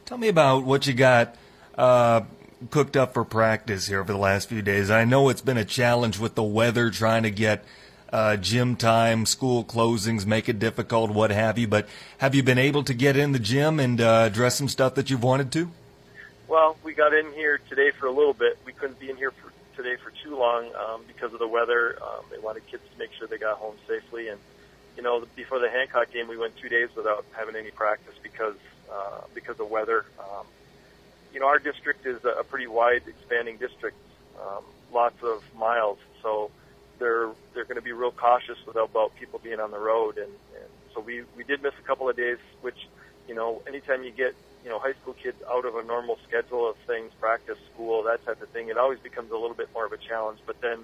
Tell me about what you got uh, cooked up for practice here over the last few days. I know it's been a challenge with the weather, trying to get uh, gym time, school closings, make it difficult, what have you. But have you been able to get in the gym and uh, address some stuff that you've wanted to? Well, we got in here today for a little bit. We couldn't be in here for today for too long um, because of the weather. Um, they wanted kids to make sure they got home safely. And you know, before the Hancock game, we went two days without having any practice because uh, because of weather. Um, you know, our district is a pretty wide, expanding district, um, lots of miles. So they're they're going to be real cautious about, people being on the road. And, and so we we did miss a couple of days, which you know, anytime you get you know, high school kids out of a normal schedule of things, practice, school, that type of thing, it always becomes a little bit more of a challenge. But then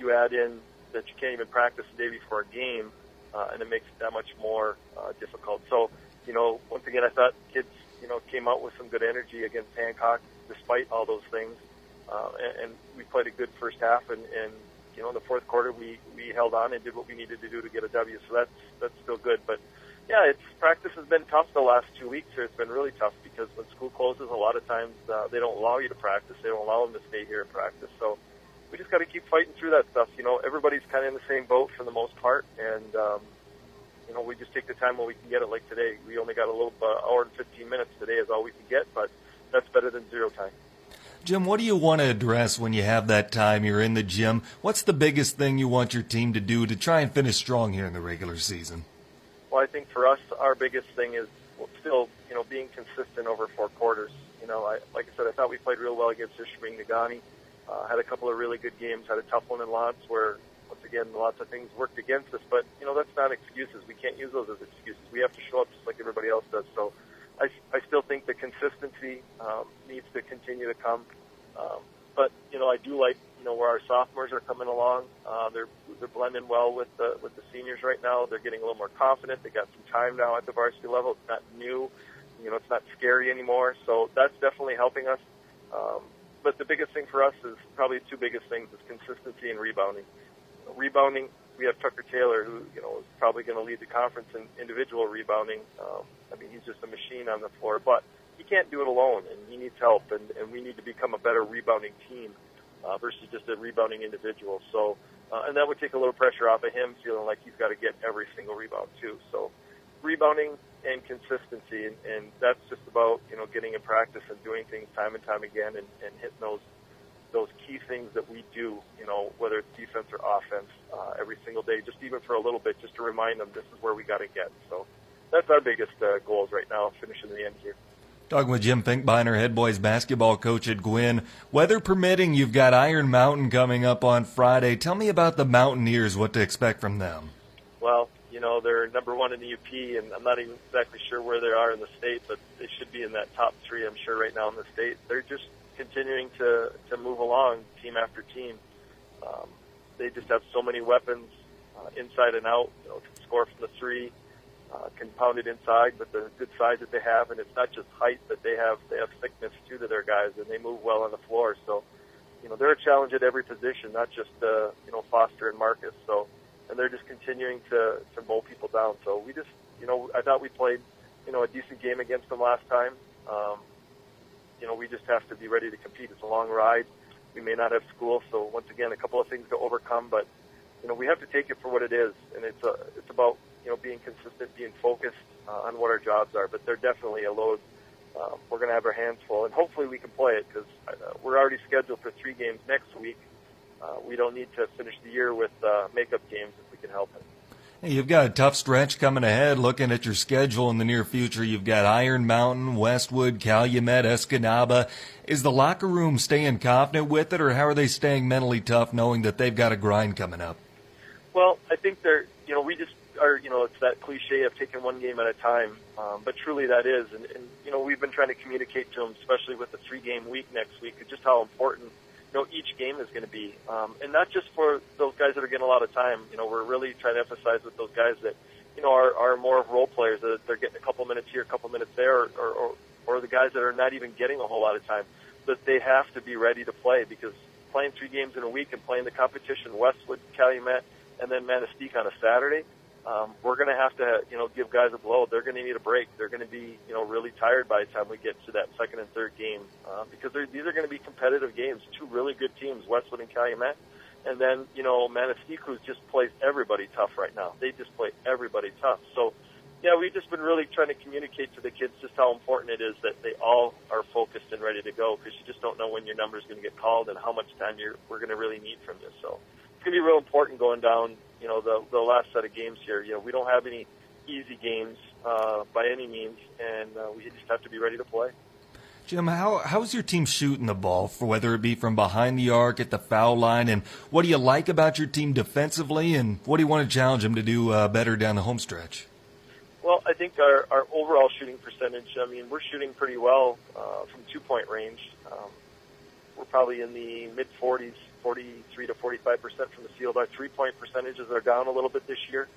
you add in that you can't even practice the day before a game, uh, and it makes it that much more uh, difficult. So, you know, once again, I thought kids, you know, came out with some good energy against Hancock despite all those things, uh, and, and we played a good first half, and, and you know, in the fourth quarter, we we held on and did what we needed to do to get a W. So that's that's still good, but yeah, it's practice has been tough the last two weeks. Here, it's been really tough because when school closes, a lot of times uh, they don't allow you to practice. They don't allow them to stay here and practice. So we just got to keep fighting through that stuff. You know, everybody's kind of in the same boat for the most part, and um, you know, we just take the time when we can get it. Like today, we only got a little uh, hour and 15 minutes today is all we can get, but that's better than zero time. Jim, what do you want to address when you have that time you're in the gym? What's the biggest thing you want your team to do to try and finish strong here in the regular season? Well, I think for us, our biggest thing is still, you know, being consistent over four quarters. You know, I, like I said, I thought we played real well against Ishpeming Negaunee. Uh, had a couple of really good games. Had a tough one in Lots where, once again, lots of things worked against us. But you know, that's not excuses. We can't use those as excuses. We have to show up just like everybody else does. So, I, I still think the consistency um, needs to continue to come. Um, but you know, I do like you know where our sophomores are coming along. Uh, they're they're blending well with the with the seniors right now. They're getting a little more confident. They got some time now at the varsity level. It's not new, you know, it's not scary anymore. So that's definitely helping us. Um, but the biggest thing for us is probably two biggest things is consistency and rebounding. Rebounding, we have Tucker Taylor, who you know is probably going to lead the conference in individual rebounding. Um, I mean, he's just a machine on the floor, but he can't do it alone, and he needs help, and, and we need to become a better rebounding team uh, versus just a rebounding individual. So, uh, and that would take a little pressure off of him, feeling like he's got to get every single rebound too. So, rebounding and consistency, and, and that's just about you know getting in practice and doing things time and time again, and, and hitting those those key things that we do. You know, whether it's defense or offense, uh, every single day, just even for a little bit, just to remind them this is where we got to get. So, that's our biggest uh, goals right now, finishing the end here. Talking with Jim Finkbeiner, head boys basketball coach at Gwinn. Weather permitting, you've got Iron Mountain coming up on Friday. Tell me about the Mountaineers, what to expect from them. Well, you know, they're number one in the UP, and I'm not even exactly sure where they are in the state, but they should be in that top three, I'm sure, right now in the state. They're just continuing to, to move along, team after team. Um, they just have so many weapons uh, inside and out, you know, can score from the three, uh, compounded inside with the good size that they have, and it's not just height, but they have they have thickness too to their guys, and they move well on the floor. So, you know, they're a challenge at every position, not just uh, you know Foster and Marcus. So, and they're just continuing to to mow people down. So we just, you know, I thought we played, you know, a decent game against them last time. Um, you know, we just have to be ready to compete. It's a long ride. We may not have school, so once again, a couple of things to overcome, but you know, we have to take it for what it is, and it's a, it's about you know, being consistent, being focused uh, on what our jobs are. But they're definitely a load. Um, we're going to have our hands full, and hopefully we can play it because uh, we're already scheduled for three games next week. Uh, we don't need to finish the year with uh, makeup games if we can help it. You've got a tough stretch coming ahead. Looking at your schedule in the near future, you've got Iron Mountain, Westwood, Calumet, Escanaba. Is the locker room staying confident with it, or how are they staying mentally tough, knowing that they've got a grind coming up? Well, I think they're. You know, we just are, you know, it's that cliche of taking one game at a time. Um, but truly that is. And, and, you know, we've been trying to communicate to them, especially with the three game week next week, just how important, you know, each game is going to be. Um, and not just for those guys that are getting a lot of time. You know, we're really trying to emphasize with those guys that, you know, are, are more of role players, that they're getting a couple minutes here, a couple minutes there, or, or, or, the guys that are not even getting a whole lot of time, that they have to be ready to play because playing three games in a week and playing the competition, Westwood, Calumet, and then Manistique on a Saturday, um, we're going to have to, you know, give guys a blow. They're going to need a break. They're going to be, you know, really tired by the time we get to that second and third game uh, because these are going to be competitive games. Two really good teams, Westwood and Calumet, and then you know Manistique who just plays everybody tough right now. They just play everybody tough. So, yeah, we've just been really trying to communicate to the kids just how important it is that they all are focused and ready to go because you just don't know when your number is going to get called and how much time you're we're going to really need from you. So it's going to be real important going down you know the the last set of games here. You know, we don't have any easy games uh, by any means, and uh, we just have to be ready to play. Jim, how how's your team shooting the ball for whether it be from behind the arc at the foul line, and what do you like about your team defensively, and what do you want to challenge them to do uh, better down the home stretch? Well, I think our, our overall shooting percentage. I mean, we're shooting pretty well uh, from two point range. Um, we're probably in the mid 40s 43 to 45 percent from the field. Our three-point percentages are down a little bit this year.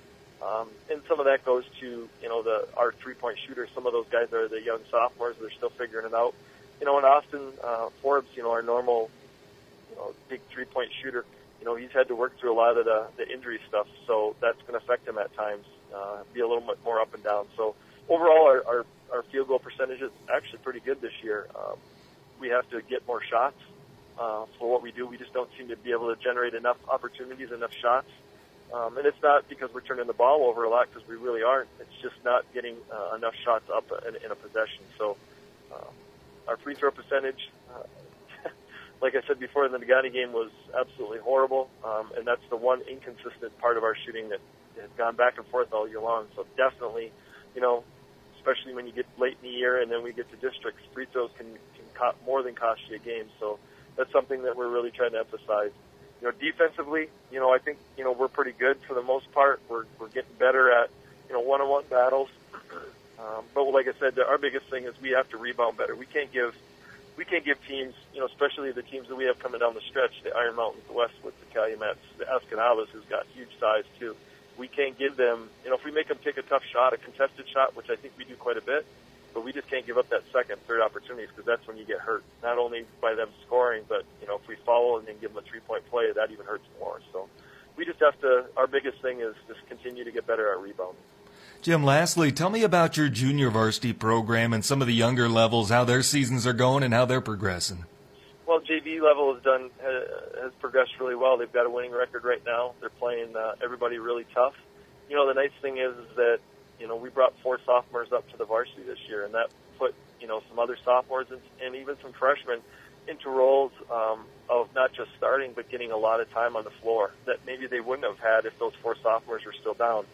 Um, and some of that goes to you know the our three point shooters. Some of those guys are the young sophomores; they're still figuring it out. You know, in Austin uh, Forbes, you know, our normal you know big three point shooter, you know, he's had to work through a lot of the the injury stuff, so that's going to affect him at times. Uh, be a little bit more up and down. So overall, our our, our field goal percentage is actually pretty good this year. Um, we have to get more shots uh, for what we do. We just don't seem to be able to generate enough opportunities, enough shots. Um, and it's not because we're turning the ball over a lot, because we really aren't. It's just not getting uh, enough shots up in, in a possession. So uh, our free throw percentage, uh, like I said before, in the Negaunee game was absolutely horrible, um, and that's the one inconsistent part of our shooting that has gone back and forth all year long. So definitely, you know, especially when you get late in the year and then we get to districts, free throws can, can co- more than cost you a game. So that's something that we're really trying to emphasize. You know, defensively, you know, I think you know we're pretty good for the most part. We're we're getting better at you know one-on-one battles. Um, but like I said, our biggest thing is we have to rebound better. We can't give we can't give teams, you know, especially the teams that we have coming down the stretch, the Iron Mountains, the Westwoods, the Calumets, the Escanabas, who's got huge size too. We can't give them, you know, if we make them take a tough shot, a contested shot, which I think we do quite a bit, we just can't give up that second, third opportunities because that's when you get hurt. Not only by them scoring, but you know if we follow and then give them a three-point play, that even hurts more. So we just have to. Our biggest thing is just continue to get better at rebounding. Jim, lastly, tell me about your junior varsity program and some of the younger levels, how their seasons are going and how they're progressing. Well, JV level has done has progressed really well. They've got a winning record right now. They're playing uh, everybody really tough. You know, the nice thing is, is that you know, we brought four sophomores up to the varsity this year, and that put, you know, some other sophomores and, and even some freshmen into roles um, of not just starting, but getting a lot of time on the floor that maybe they wouldn't have had if those four sophomores were still down.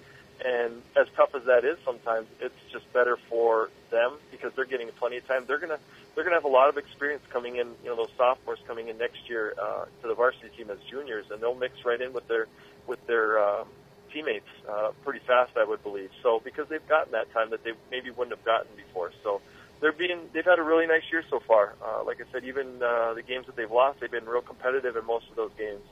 And as tough as that is, sometimes it's just better for them because they're getting plenty of time. They're gonna they're gonna have a lot of experience coming in. You know, those sophomores coming in next year uh, to the varsity team as juniors, and they'll mix right in with their with their um, teammates uh, pretty fast, I would believe. So because they've gotten that time that they maybe wouldn't have gotten before. So they're being they've had a really nice year so far. Uh, like I said, even uh, the games that they've lost, they've been real competitive in most of those games.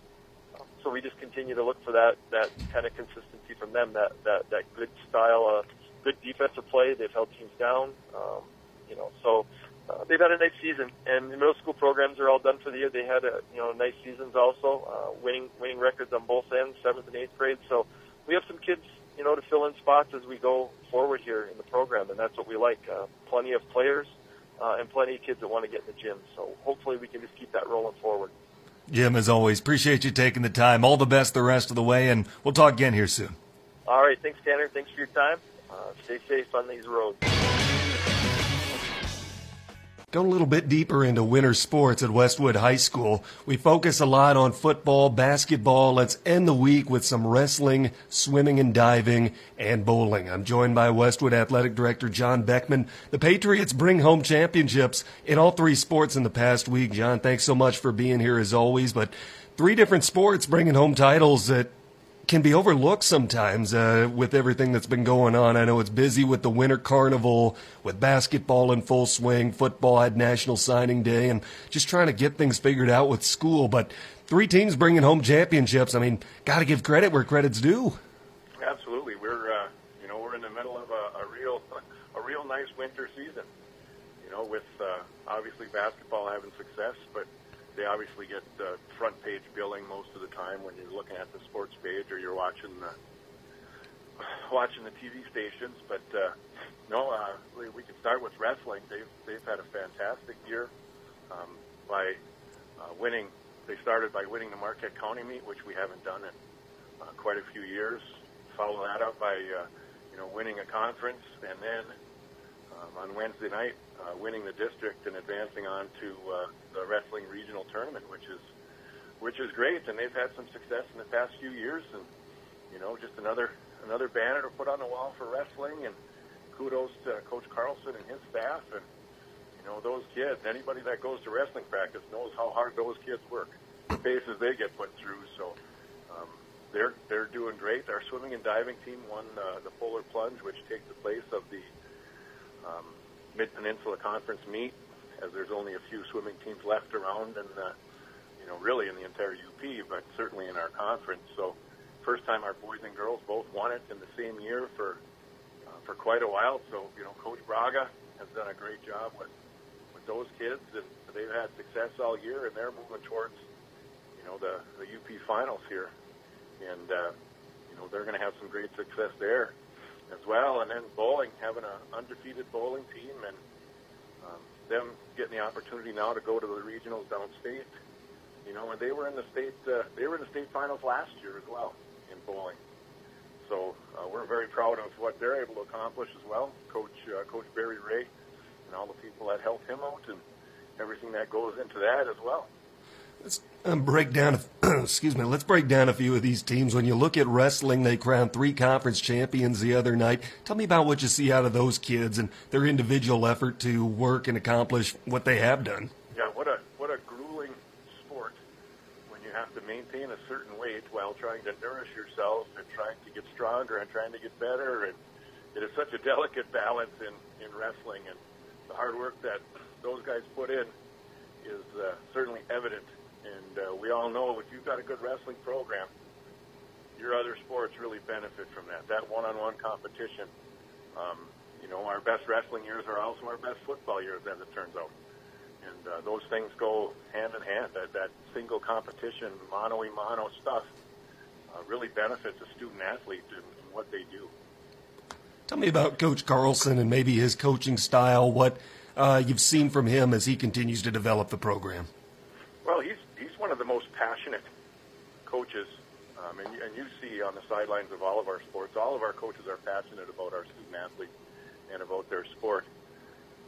So we just continue to look for that that kind of consistency from them, that that that good style, of good defensive play. They've held teams down, um, you know. So uh, they've had a nice season, and the middle school programs are all done for the year. They had a you know nice seasons also, uh, winning winning records on both ends, seventh and eighth grade. So we have some kids, you know, to fill in spots as we go forward here in the program, and that's what we like. Uh, plenty of players uh, and plenty of kids that want to get in the gym. So hopefully we can just keep that rolling forward. Jim, as always, appreciate you taking the time. All the best the rest of the way, and we'll talk again here soon. All right. Thanks, Tanner. Thanks for your time. Uh, stay safe on these roads. Going a little bit deeper into winter sports at Westwood High School, we focus a lot on football, basketball. Let's end the week with some wrestling, swimming and diving, and bowling. I'm joined by Westwood Athletic Director John Beckman. The Patriots bring home championships in all three sports in the past week. John, thanks so much for being here as always. But three different sports bringing home titles that can be overlooked sometimes uh, with everything that's been going on. I know it's busy with the Winter Carnival, with basketball in full swing, football had National Signing Day, and just trying to get things figured out with school. But three teams bringing home championships. I mean, got to give credit where credit's due. Absolutely, we're uh, you know we're in the middle of a, a real a real nice winter season. You know, with uh, obviously basketball having success, but they obviously get uh, front page billing most of the time when you're looking at the sports page or you're watching the watching the TV stations. But uh, no, uh, we, can start with wrestling. They've they've had a fantastic year um, by uh, winning. They started by winning the Marquette County meet, which we haven't done in uh, quite a few years. Follow that up by uh, you know winning a conference, and then um, on Wednesday night, uh, winning the district and advancing on to uh, the wrestling regional tournament, which is which is great. And they've had some success in the past few years, and you know, just another another banner to put on the wall for wrestling. And kudos to Coach Carlson and his staff, and you know, those kids. Anybody that goes to wrestling practice knows how hard those kids work, the paces they get put through. So. Um, they're they're doing great. Our swimming and diving team won uh, the Polar Plunge, which takes the place of the um, Mid Peninsula Conference meet, as there's only a few swimming teams left around, and you know, really in the entire UP, but certainly in our conference. So, first time our boys and girls both won it in the same year for uh, for quite a while. So you know, Coach Braga has done a great job with with those kids, and they've had success all year, and they're moving towards you know the the UP finals here, and uh, you know they're going to have some great success there as well. And then bowling, having an undefeated bowling team, and um, them getting the opportunity now to go to the regionals downstate. You know, and they were in the state uh, they were in the state finals last year as well in bowling. So uh, we're very proud of what they're able to accomplish as well. Coach uh, Coach Barry Ray and all the people that helped him out and everything that goes into that as well. Let's um, break down. excuse me. Let's break down a few of these teams. When you look at wrestling, they crowned three conference champions the other night. Tell me about what you see out of those kids and their individual effort to work and accomplish what they have done. Yeah, what a what a grueling sport when you have to maintain a certain weight while trying to nourish yourself and trying to get stronger and trying to get better. And it is such a delicate balance in in wrestling, and the hard work that those guys put in is uh, certainly evident and uh, we all know if you've got a good wrestling program, your other sports really benefit from that. That one-on-one competition. Um, you know, our best wrestling years are also our best football years, as it turns out. And uh, those things go hand in hand. That, that single competition, mono a mono stuff, uh, really benefits a student athlete in, in what they do. Tell me about Coach Carlson and maybe his coaching style. What uh, you've seen from him as he continues to develop the program. Well, he's one of the most passionate coaches, um, and, and you see on the sidelines of all of our sports, all of our coaches are passionate about our student athletes and about their sport.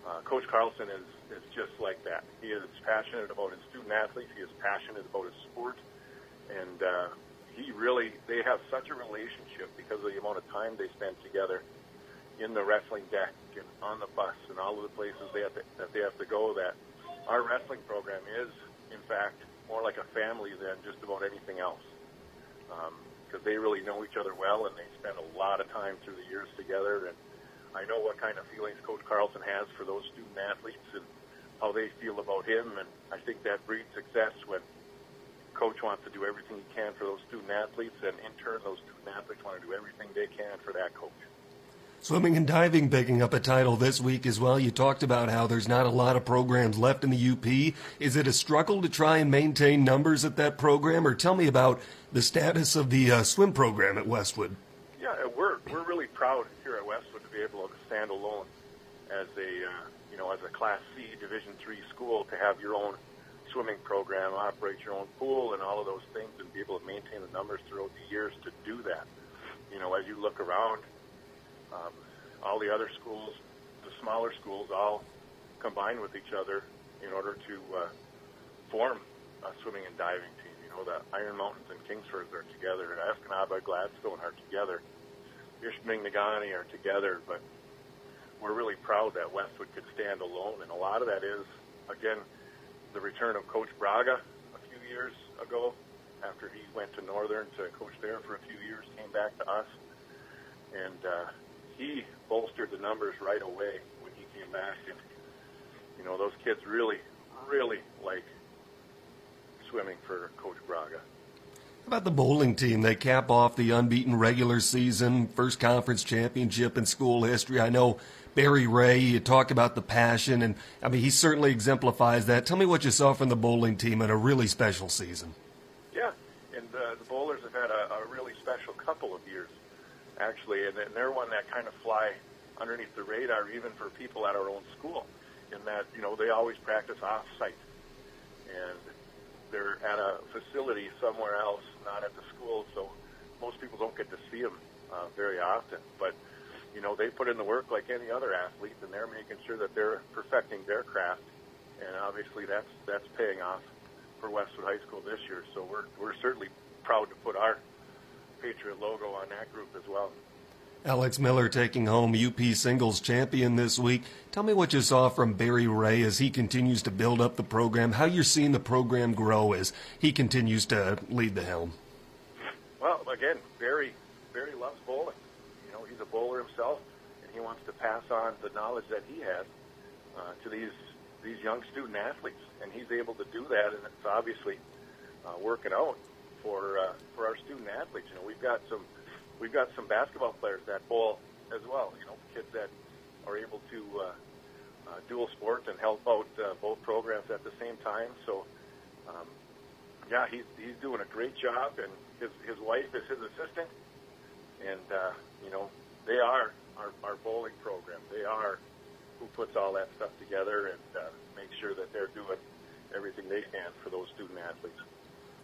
Uh, Coach Carlson is, is just like that. He is passionate about his student athletes. He is passionate about his sport, and uh, he really they have such a relationship because of the amount of time they spend together in the wrestling deck and on the bus and all of the places they have to, that they have to go. That our wrestling program is, in fact, more like a family than just about anything else. Because um, they really know each other well and they spend a lot of time through the years together. And I know what kind of feelings Coach Carlson has for those student athletes and how they feel about him. And I think that breeds success when coach wants to do everything he can for those student athletes, and in turn, those student athletes want to do everything they can for that coach. Swimming and diving picking up a title this week as well. You talked about how there's not a lot of programs left in the UP. Is it a struggle to try and maintain numbers at that program, or tell me about the status of the uh, swim program at Westwood? Yeah, we're we're really proud here at Westwood to be able to stand alone as a uh, you know as a Class C Division three school to have your own swimming program, operate your own pool, and all of those things, and be able to maintain the numbers throughout the years to do that. You know, as you look around um, all the other schools, the smaller schools, all combine with each other in order to uh, form a swimming and diving team. You know, the Iron Mountains and Kingsford are together, and Escanaba, Gladstone are together, Negaunee are together, but we're really proud that Westwood could stand alone, and a lot of that is, again, the return of Coach Braga a few years ago after he went to Northern to coach there for a few years, came back to us, and uh, he bolstered the numbers right away when he came back. And, you know, those kids really, really like swimming for Coach Braga. How about the bowling team? They cap off the unbeaten regular season, first conference championship in school history. I know Barry Ray, you talk about the passion, and I mean, he certainly exemplifies that. Tell me what you saw from the bowling team in a really special season. Yeah, and uh, the bowlers have had a, a really special couple of years actually, and, they're one that kind of fly underneath the radar even for people at our own school in that, you know, they always practice off-site. And they're at a facility somewhere else, not at the school, so most people don't get to see them uh, very often. But, you know, they put in the work like any other athlete, and they're making sure that they're perfecting their craft. And obviously that's, that's paying off for Westwood High School this year. So we're, we're certainly proud to put our Patriot logo on that group as well. Alex Miller taking home UP singles champion this week. Tell me what you saw from Barry Ray as he continues to build up the program, how you're seeing the program grow as he continues to lead the helm. Well, again, Barry, Barry loves bowling. You know, he's a bowler himself, and he wants to pass on the knowledge that he has uh, to these these young student athletes, and he's able to do that, and it's obviously uh, working out for uh, for our student athletes. You know, we've got some we've got some basketball players that bowl as well. You know, kids that are able to uh, uh, dual sport and help out uh, both programs at the same time. So, um, yeah, he's he's doing a great job, and his his wife is his assistant, and uh, you know they are our our bowling program. They are who puts all that stuff together and uh, make sure that they're doing everything they can for those student athletes.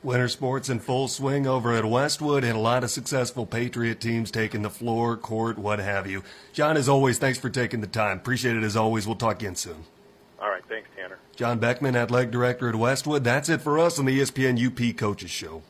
Winter sports in full swing over at Westwood, and a lot of successful Patriot teams taking the floor, court, what have you. John, as always, thanks for taking the time. Appreciate it as always. We'll talk again soon. All right, thanks, Tanner. John Beckman, athletic director at Westwood. That's it for us on the ESPN UP Coaches Show.